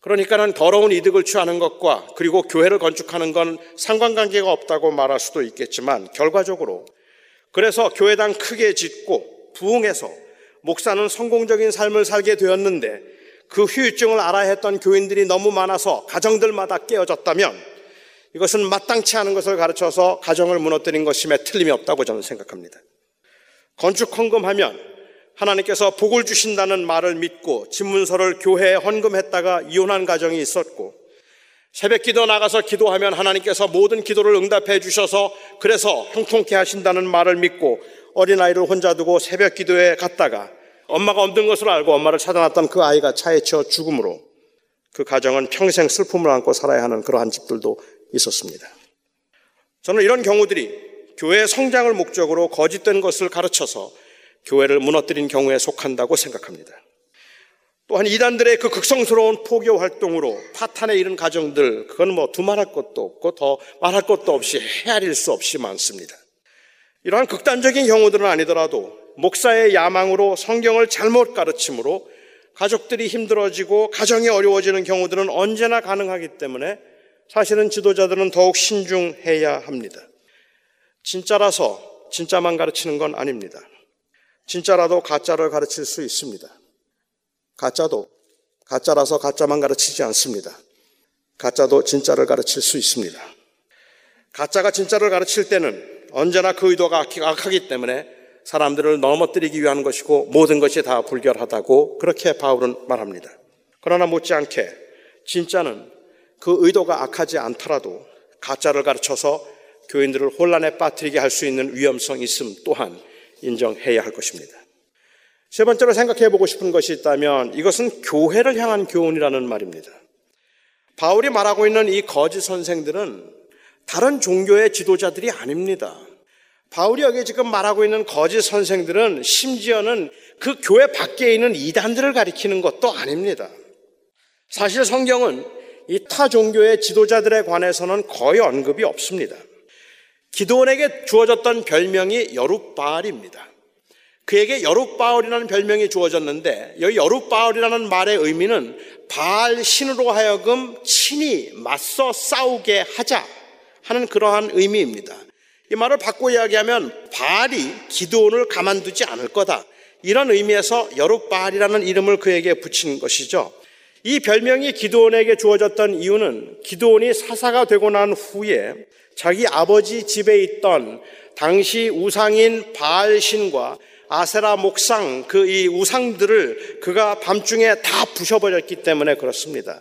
그러니까는 더러운 이득을 취하는 것과 그리고 교회를 건축하는 건 상관관계가 없다고 말할 수도 있겠지만 결과적으로 그래서 교회당 크게 짓고 부흥해서 목사는 성공적인 삶을 살게 되었는데 그 후유증을 알아야 했던 교인들이 너무 많아서 가정들마다 깨어졌다면 이것은 마땅치 않은 것을 가르쳐서 가정을 무너뜨린 것임에 틀림이 없다고 저는 생각합니다. 건축 헌금하면 하나님께서 복을 주신다는 말을 믿고 집문서를 교회에 헌금했다가 이혼한 가정이 있었고 새벽 기도 나가서 기도하면 하나님께서 모든 기도를 응답해 주셔서 그래서 형통케 하신다는 말을 믿고 어린아이를 혼자 두고 새벽 기도에 갔다가 엄마가 없는 것을 알고 엄마를 찾아놨던 그 아이가 차에 치여 죽음으로 그 가정은 평생 슬픔을 안고 살아야 하는 그러한 집들도 있었습니다. 저는 이런 경우들이 교회 성장을 목적으로 거짓된 것을 가르쳐서 교회를 무너뜨린 경우에 속한다고 생각합니다. 또한 이단들의 그 극성스러운 포교 활동으로 파탄에 이른 가정들, 그건 뭐 두말할 것도 없고 더 말할 것도 없이 헤아릴 수 없이 많습니다. 이러한 극단적인 경우들은 아니더라도 목사의 야망으로 성경을 잘못 가르침으로 가족들이 힘들어지고 가정이 어려워지는 경우들은 언제나 가능하기 때문에 사실은 지도자들은 더욱 신중해야 합니다. 진짜라서 진짜만 가르치는 건 아닙니다. 진짜라도 가짜를 가르칠 수 있습니다. 가짜도 가짜라서 가짜만 가르치지 않습니다. 가짜도 진짜를 가르칠 수 있습니다. 가짜가 진짜를 가르칠 때는 언제나 그 의도가 악하기 때문에 사람들을 넘어뜨리기 위한 것이고 모든 것이 다 불결하다고 그렇게 바울은 말합니다. 그러나 못지않게 진짜는 그 의도가 악하지 않더라도 가짜를 가르쳐서 교인들을 혼란에 빠뜨리게 할 수 있는 위험성이 있음 또한 인정해야 할 것입니다. 세 번째로 생각해 보고 싶은 것이 있다면 이것은 교회를 향한 교훈이라는 말입니다. 바울이 말하고 있는 이 거짓 선생들은 다른 종교의 지도자들이 아닙니다. 바울이 여기 지금 말하고 있는 거짓 선생들은 심지어는 그 교회 밖에 있는 이단들을 가리키는 것도 아닙니다. 사실 성경은 이 타 종교의 지도자들에 관해서는 거의 언급이 없습니다. 기도원에게 주어졌던 별명이 여룻바알입니다. 그에게 여룻바알이라는 별명이 주어졌는데 여기 여룻바알이라는 말의 의미는 바알 신으로 하여금 친히 맞서 싸우게 하자 하는 그러한 의미입니다. 이 말을 바꿔 이야기하면 바알이 기도원을 가만두지 않을 거다. 이런 의미에서 여룻바알이라는 이름을 그에게 붙인 것이죠. 이 별명이 기도원에게 주어졌던 이유는 기도원이 사사가 되고 난 후에 자기 아버지 집에 있던 당시 우상인 바알 신과 아세라 목상 그 이 우상들을 그가 밤중에 다 부셔버렸기 때문에 그렇습니다.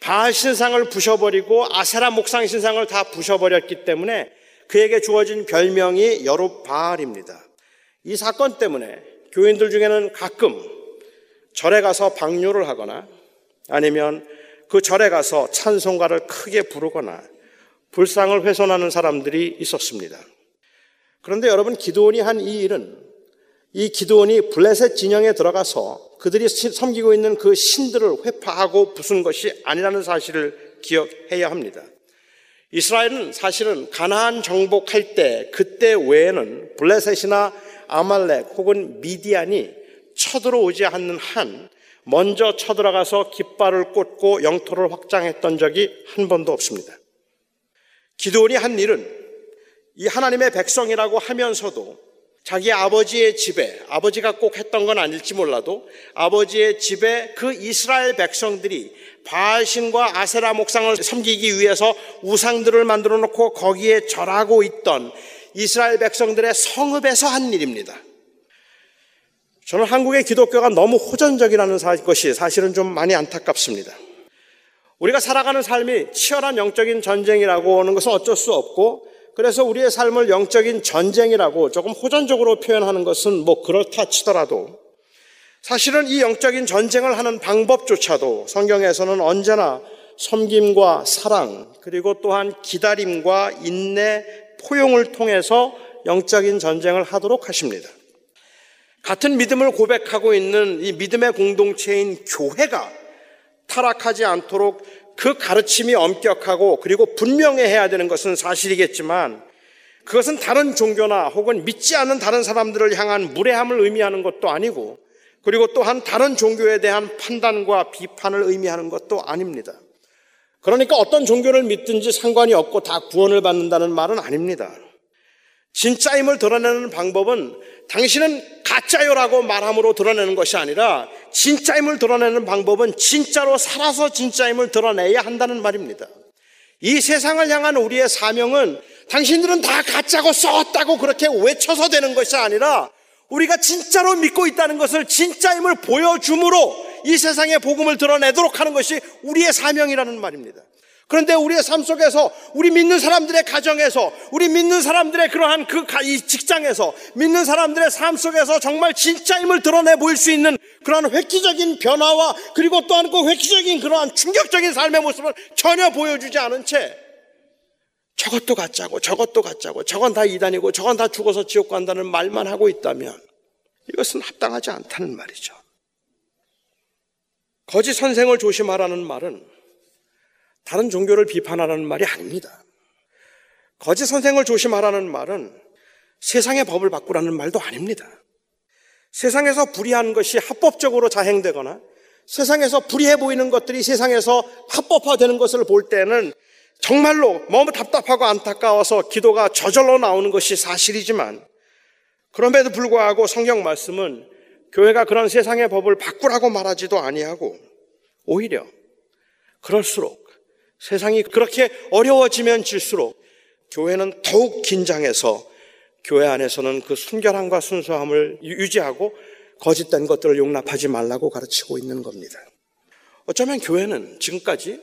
바알 신상을 부셔버리고 아세라 목상 신상을 다 부셔버렸기 때문에 그에게 주어진 별명이 여룻바알입니다. 이 사건 때문에 교인들 중에는 가끔 절에 가서 방뇨를 하거나 아니면 그 절에 가서 찬송가를 크게 부르거나 불상을 훼손하는 사람들이 있었습니다. 그런데 여러분 기도원이 한 이 일은 이 기도원이 블레셋 진영에 들어가서 그들이 섬기고 있는 그 신들을 회파하고 부순 것이 아니라는 사실을 기억해야 합니다. 이스라엘은 사실은 가나안 정복할 때 그때 외에는 블레셋이나 아말렉 혹은 미디안이 쳐들어오지 않는 한 먼저 쳐들어가서 깃발을 꽂고 영토를 확장했던 적이 한 번도 없습니다. 기도원이 한 일은 이 하나님의 백성이라고 하면서도 자기 아버지의 집에 아버지가 꼭 했던 건 아닐지 몰라도 아버지의 집에 그 이스라엘 백성들이 바알신과 아세라 목상을 섬기기 위해서 우상들을 만들어 놓고 거기에 절하고 있던 이스라엘 백성들의 성읍에서 한 일입니다. 저는 한국의 기독교가 너무 호전적이라는 것이 사실은 좀 많이 안타깝습니다. 우리가 살아가는 삶이 치열한 영적인 전쟁이라고 하는 것은 어쩔 수 없고 그래서 우리의 삶을 영적인 전쟁이라고 조금 호전적으로 표현하는 것은 뭐 그렇다 치더라도 사실은 이 영적인 전쟁을 하는 방법조차도 성경에서는 언제나 섬김과 사랑 그리고 또한 기다림과 인내, 포용을 통해서 영적인 전쟁을 하도록 하십니다. 같은 믿음을 고백하고 있는 이 믿음의 공동체인 교회가 타락하지 않도록 그 가르침이 엄격하고 그리고 분명해야 되는 것은 사실이겠지만 그것은 다른 종교나 혹은 믿지 않는 다른 사람들을 향한 무례함을 의미하는 것도 아니고 그리고 또한 다른 종교에 대한 판단과 비판을 의미하는 것도 아닙니다. 그러니까 어떤 종교를 믿든지 상관이 없고 다 구원을 받는다는 말은 아닙니다. 진짜임을 드러내는 방법은 당신은 가짜요라고 말함으로 드러내는 것이 아니라 진짜임을 드러내는 방법은 진짜로 살아서 진짜임을 드러내야 한다는 말입니다. 이 세상을 향한 우리의 사명은 당신들은 다 가짜고 썩었다고 그렇게 외쳐서 되는 것이 아니라 우리가 진짜로 믿고 있다는 것을 진짜임을 보여줌으로 이 세상의 복음을 드러내도록 하는 것이 우리의 사명이라는 말입니다. 그런데 우리의 삶 속에서 우리 믿는 사람들의 가정에서 우리 믿는 사람들의 그러한 그 직장에서 믿는 사람들의 삶 속에서 정말 진짜임을 드러내 보일 수 있는 그러한 획기적인 변화와 그리고 또한 그 획기적인 그러한 충격적인 삶의 모습을 전혀 보여주지 않은 채 저것도 가짜고 저것도 가짜고 저건 다 이단이고 저건 다 죽어서 지옥 간다는 말만 하고 있다면 이것은 합당하지 않다는 말이죠. 거짓 선생을 조심하라는 말은 다른 종교를 비판하라는 말이 아닙니다. 거짓 선생을 조심하라는 말은 세상의 법을 바꾸라는 말도 아닙니다. 세상에서 불의한 것이 합법적으로 자행되거나 세상에서 불의해 보이는 것들이 세상에서 합법화되는 것을 볼 때는 정말로 너무 답답하고 안타까워서 기도가 저절로 나오는 것이 사실이지만 그럼에도 불구하고 성경 말씀은 교회가 그런 세상의 법을 바꾸라고 말하지도 아니하고 오히려 그럴수록 세상이 그렇게 어려워지면 질수록 교회는 더욱 긴장해서 교회 안에서는 그 순결함과 순수함을 유지하고 거짓된 것들을 용납하지 말라고 가르치고 있는 겁니다. 어쩌면 교회는 지금까지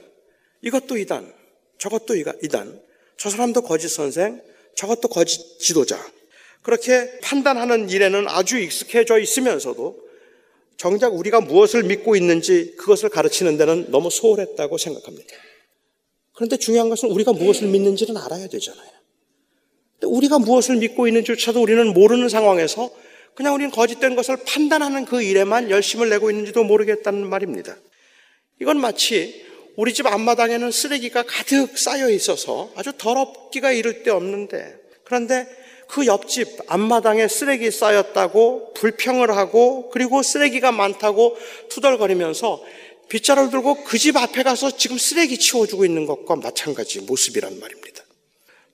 이것도 이단, 저것도 이단, 저 사람도 거짓 선생, 저것도 거짓 지도자. 그렇게 판단하는 일에는 아주 익숙해져 있으면서도 정작 우리가 무엇을 믿고 있는지 그것을 가르치는 데는 너무 소홀했다고 생각합니다. 그런데 중요한 것은 우리가 무엇을 믿는지는 알아야 되잖아요. 우리가 무엇을 믿고 있는지조차도 우리는 모르는 상황에서 그냥 우리는 거짓된 것을 판단하는 그 일에만 열심을 내고 있는지도 모르겠다는 말입니다. 이건 마치 우리 집 앞마당에는 쓰레기가 가득 쌓여 있어서 아주 더럽기가 이를 데 없는데 그런데 그 옆집 앞마당에 쓰레기 쌓였다고 불평을 하고 그리고 쓰레기가 많다고 투덜거리면서 빗자루를 들고 그 집 앞에 가서 지금 쓰레기 치워주고 있는 것과 마찬가지 모습이란 말입니다.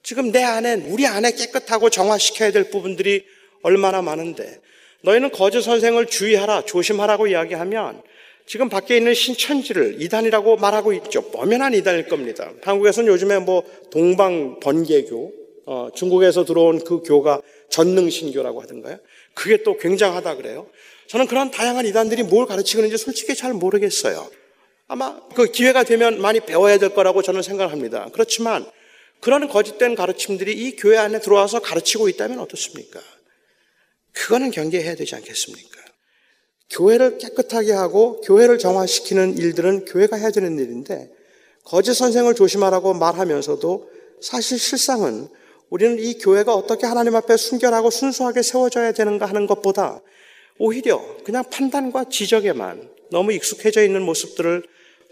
지금 내 안에, 우리 안에 깨끗하고 정화시켜야 될 부분들이 얼마나 많은데 너희는 거짓 선생을 주의하라, 조심하라고 이야기하면 지금 밖에 있는 신천지를 이단이라고 말하고 있죠. 엄연한 이단일 겁니다. 한국에서는 요즘에 뭐 동방 번개교, 어, 중국에서 들어온 그 교가 전능신교라고 하던가요? 그게 또 굉장하다 그래요. 저는 그런 다양한 이단들이 뭘 가르치고 있는지 솔직히 잘 모르겠어요. 아마 그 기회가 되면 많이 배워야 될 거라고 저는 생각합니다. 그렇지만 그런 거짓된 가르침들이 이 교회 안에 들어와서 가르치고 있다면 어떻습니까? 그거는 경계해야 되지 않겠습니까? 교회를 깨끗하게 하고 교회를 정화시키는 일들은 교회가 해야 되는 일인데 거짓 선생을 조심하라고 말하면서도 사실 실상은 우리는 이 교회가 어떻게 하나님 앞에 순결하고 순수하게 세워져야 되는가 하는 것보다 오히려 그냥 판단과 지적에만 너무 익숙해져 있는 모습들을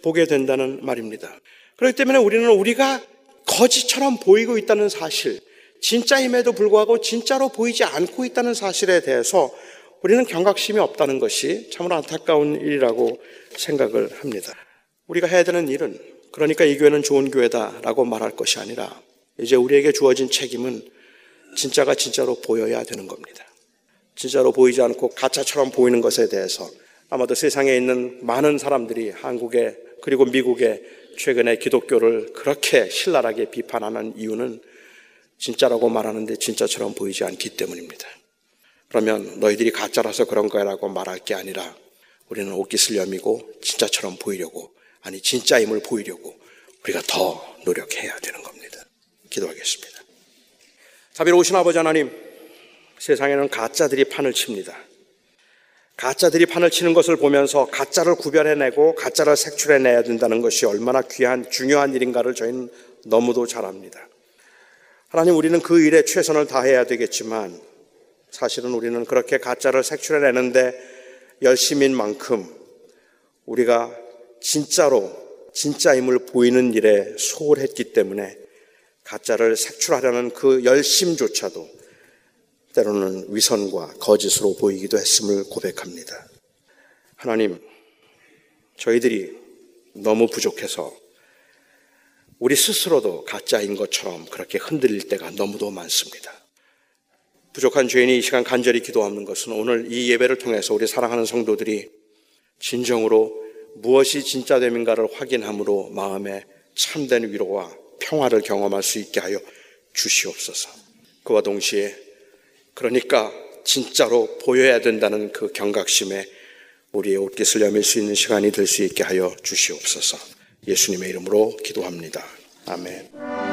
보게 된다는 말입니다. 그렇기 때문에 우리는 우리가 거짓처럼 보이고 있다는 사실, 진짜임에도 불구하고 진짜로 보이지 않고 있다는 사실에 대해서 우리는 경각심이 없다는 것이 참으로 안타까운 일이라고 생각을 합니다. 우리가 해야 되는 일은 그러니까 이 교회는 좋은 교회다라고 말할 것이 아니라 이제 우리에게 주어진 책임은 진짜가 진짜로 보여야 되는 겁니다. 진짜로 보이지 않고 가짜처럼 보이는 것에 대해서 아마도 세상에 있는 많은 사람들이 한국에 그리고 미국에 최근에 기독교를 그렇게 신랄하게 비판하는 이유는 진짜라고 말하는데 진짜처럼 보이지 않기 때문입니다. 그러면 너희들이 가짜라서 그런 거라고 말할 게 아니라 우리는 옷깃슬염이고 진짜처럼 보이려고 아니 진짜임을 보이려고 우리가 더 노력해야 되는 겁니다. 기도하겠습니다. 자비로우신 아버지 하나님 세상에는 가짜들이 판을 칩니다. 가짜들이 판을 치는 것을 보면서 가짜를 구별해내고 가짜를 색출해내야 된다는 것이 얼마나 귀한 중요한 일인가를 저희는 너무도 잘 압니다. 하나님 우리는 그 일에 최선을 다해야 되겠지만 사실은 우리는 그렇게 가짜를 색출해내는데 열심인 만큼 우리가 진짜로 진짜임을 보이는 일에 소홀했기 때문에 가짜를 색출하려는 그 열심조차도 때로는 위선과 거짓으로 보이기도 했음을 고백합니다. 하나님, 저희들이 너무 부족해서 우리 스스로도 가짜인 것처럼 그렇게 흔들릴 때가 너무도 많습니다. 부족한 죄인이 이 시간 간절히 기도하는 것은 오늘 이 예배를 통해서 우리 사랑하는 성도들이 진정으로 무엇이 진짜 됨인가를 확인함으로 마음에 참된 위로와 평화를 경험할 수 있게 하여 주시옵소서. 그와 동시에 그러니까 진짜로 보여야 된다는 그 경각심에 우리의 옷깃을 여밀 수 있는 시간이 될 수 있게 하여 주시옵소서. 예수님의 이름으로 기도합니다. 아멘.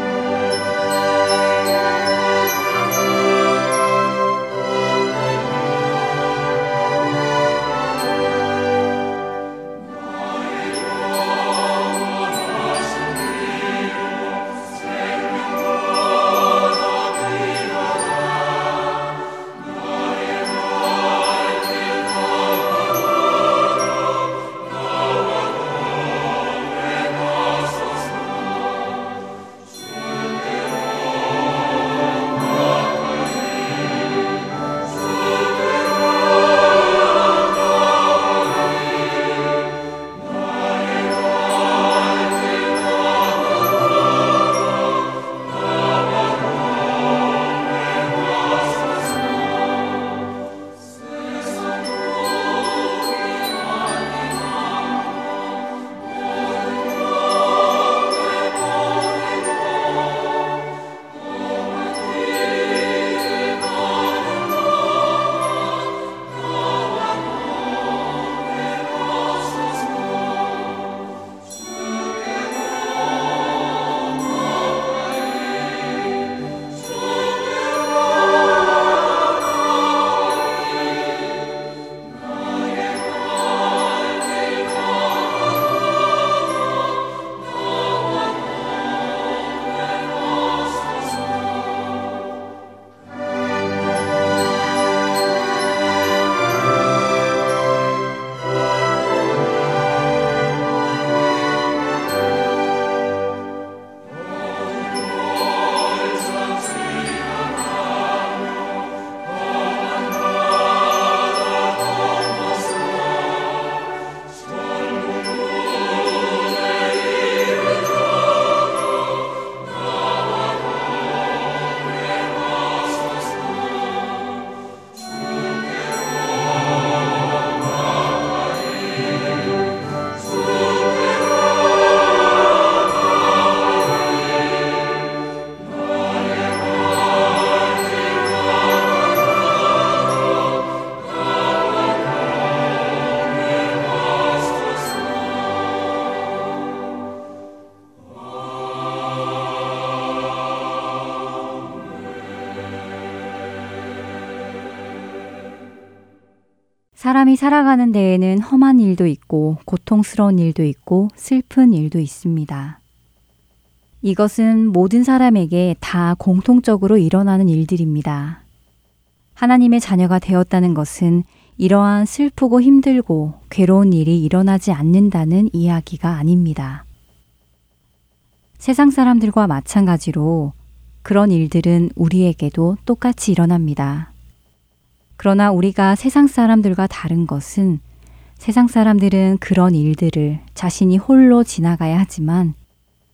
사람이 살아가는 데에는 험한 일도 있고 고통스러운 일도 있고 슬픈 일도 있습니다. 이것은 모든 사람에게 다 공통적으로 일어나는 일들입니다. 하나님의 자녀가 되었다는 것은 이러한 슬프고 힘들고 괴로운 일이 일어나지 않는다는 이야기가 아닙니다. 세상 사람들과 마찬가지로 그런 일들은 우리에게도 똑같이 일어납니다. 그러나 우리가 세상 사람들과 다른 것은 세상 사람들은 그런 일들을 자신이 홀로 지나가야 하지만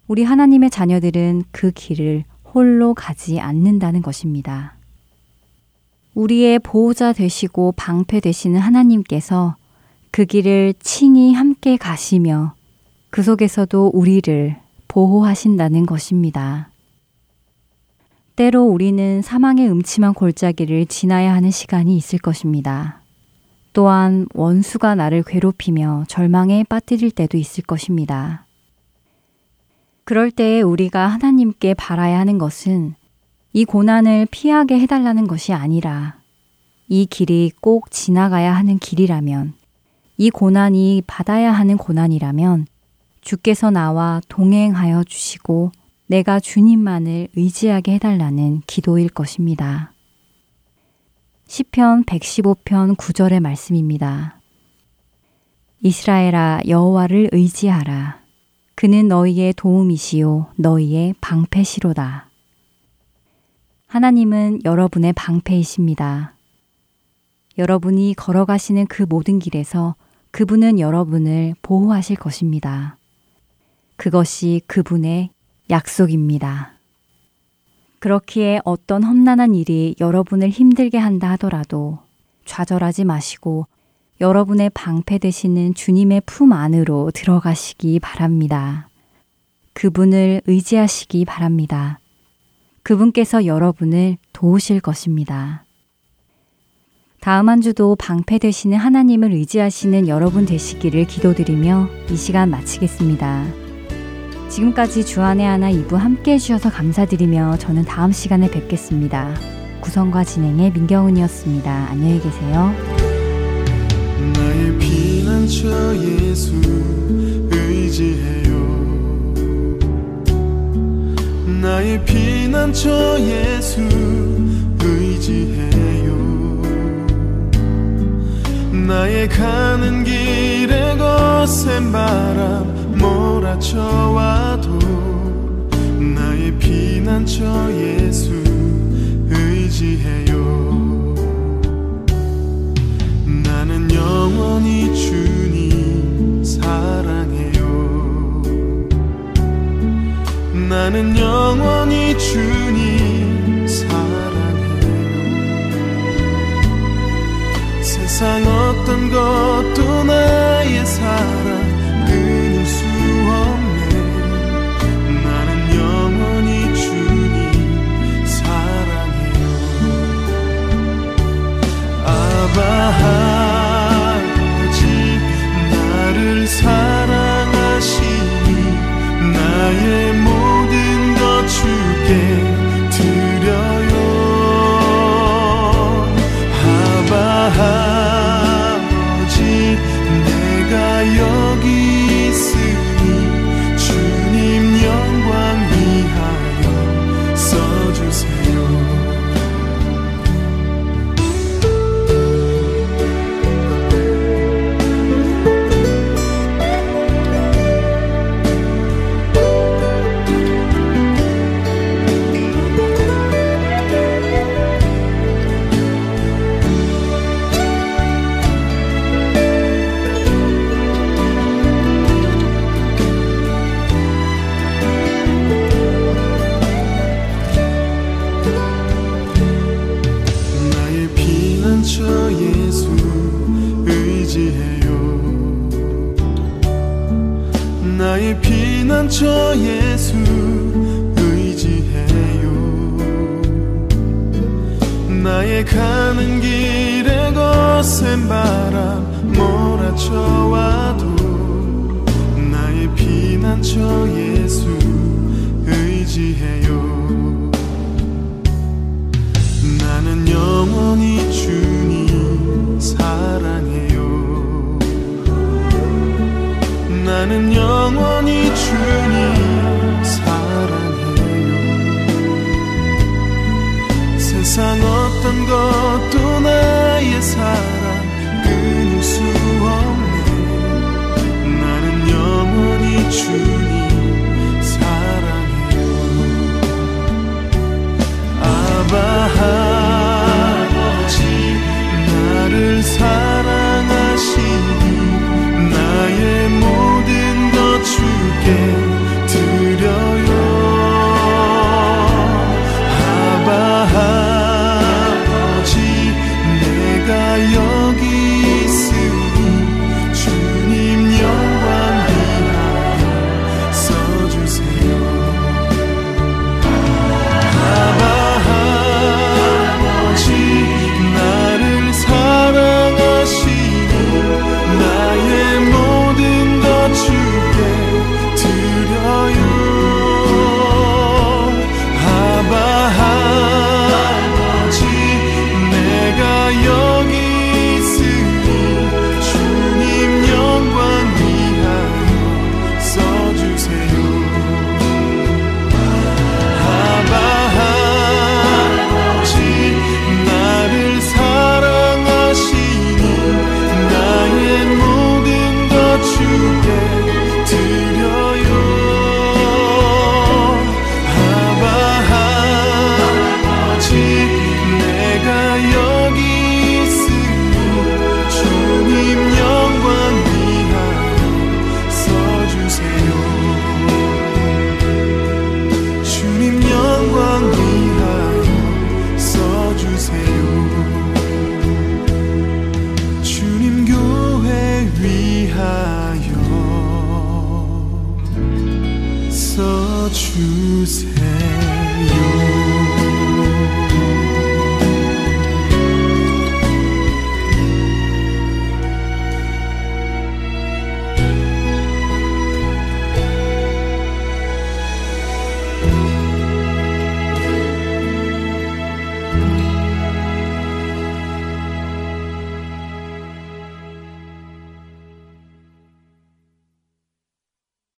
우리 하나님의 자녀들은 그 길을 홀로 가지 않는다는 것입니다. 우리의 보호자 되시고 방패 되시는 하나님께서 그 길을 친히 함께 가시며 그 속에서도 우리를 보호하신다는 것입니다. 때로 우리는 사망의 음침한 골짜기를 지나야 하는 시간이 있을 것입니다. 또한 원수가 나를 괴롭히며 절망에 빠뜨릴 때도 있을 것입니다. 그럴 때에 우리가 하나님께 바라야 하는 것은 이 고난을 피하게 해달라는 것이 아니라 이 길이 꼭 지나가야 하는 길이라면 이 고난이 받아야 하는 고난이라면 주께서 나와 동행하여 주시고 내가 주님만을 의지하게 해달라는 기도일 것입니다. 시편 115편 9절의 말씀입니다. 이스라엘아 여호와를 의지하라. 그는 너희의 도움이시요 너희의 방패시로다. 하나님은 여러분의 방패이십니다. 여러분이 걸어가시는 그 모든 길에서 그분은 여러분을 보호하실 것입니다. 그것이 그분의 약속입니다. 그렇기에 어떤 험난한 일이 여러분을 힘들게 한다 하더라도 좌절하지 마시고 여러분의 방패 되시는 주님의 품 안으로 들어가시기 바랍니다. 그분을 의지하시기 바랍니다. 그분께서 여러분을 도우실 것입니다. 다음 한 주도 방패 되시는 하나님을 의지하시는 여러분 되시기를 기도드리며 이 시간 마치겠습니다. 지금까지 주안의 하나 2부 함께 해주셔서 감사드리며 저는 다음 시간에 뵙겠습니다. 구성과 진행의 민경훈이었습니다. 안녕히 계세요. 나의 피난처 예수 의지해요 나의 피난처 예수 의지해요 나의 가는 길에 거센 바람 몰아쳐와도 나의 피난처 예수 의지해요. 나는 영원히 주님 사랑해요. 나는 영원히 주 세상 어떤 것도 나의 사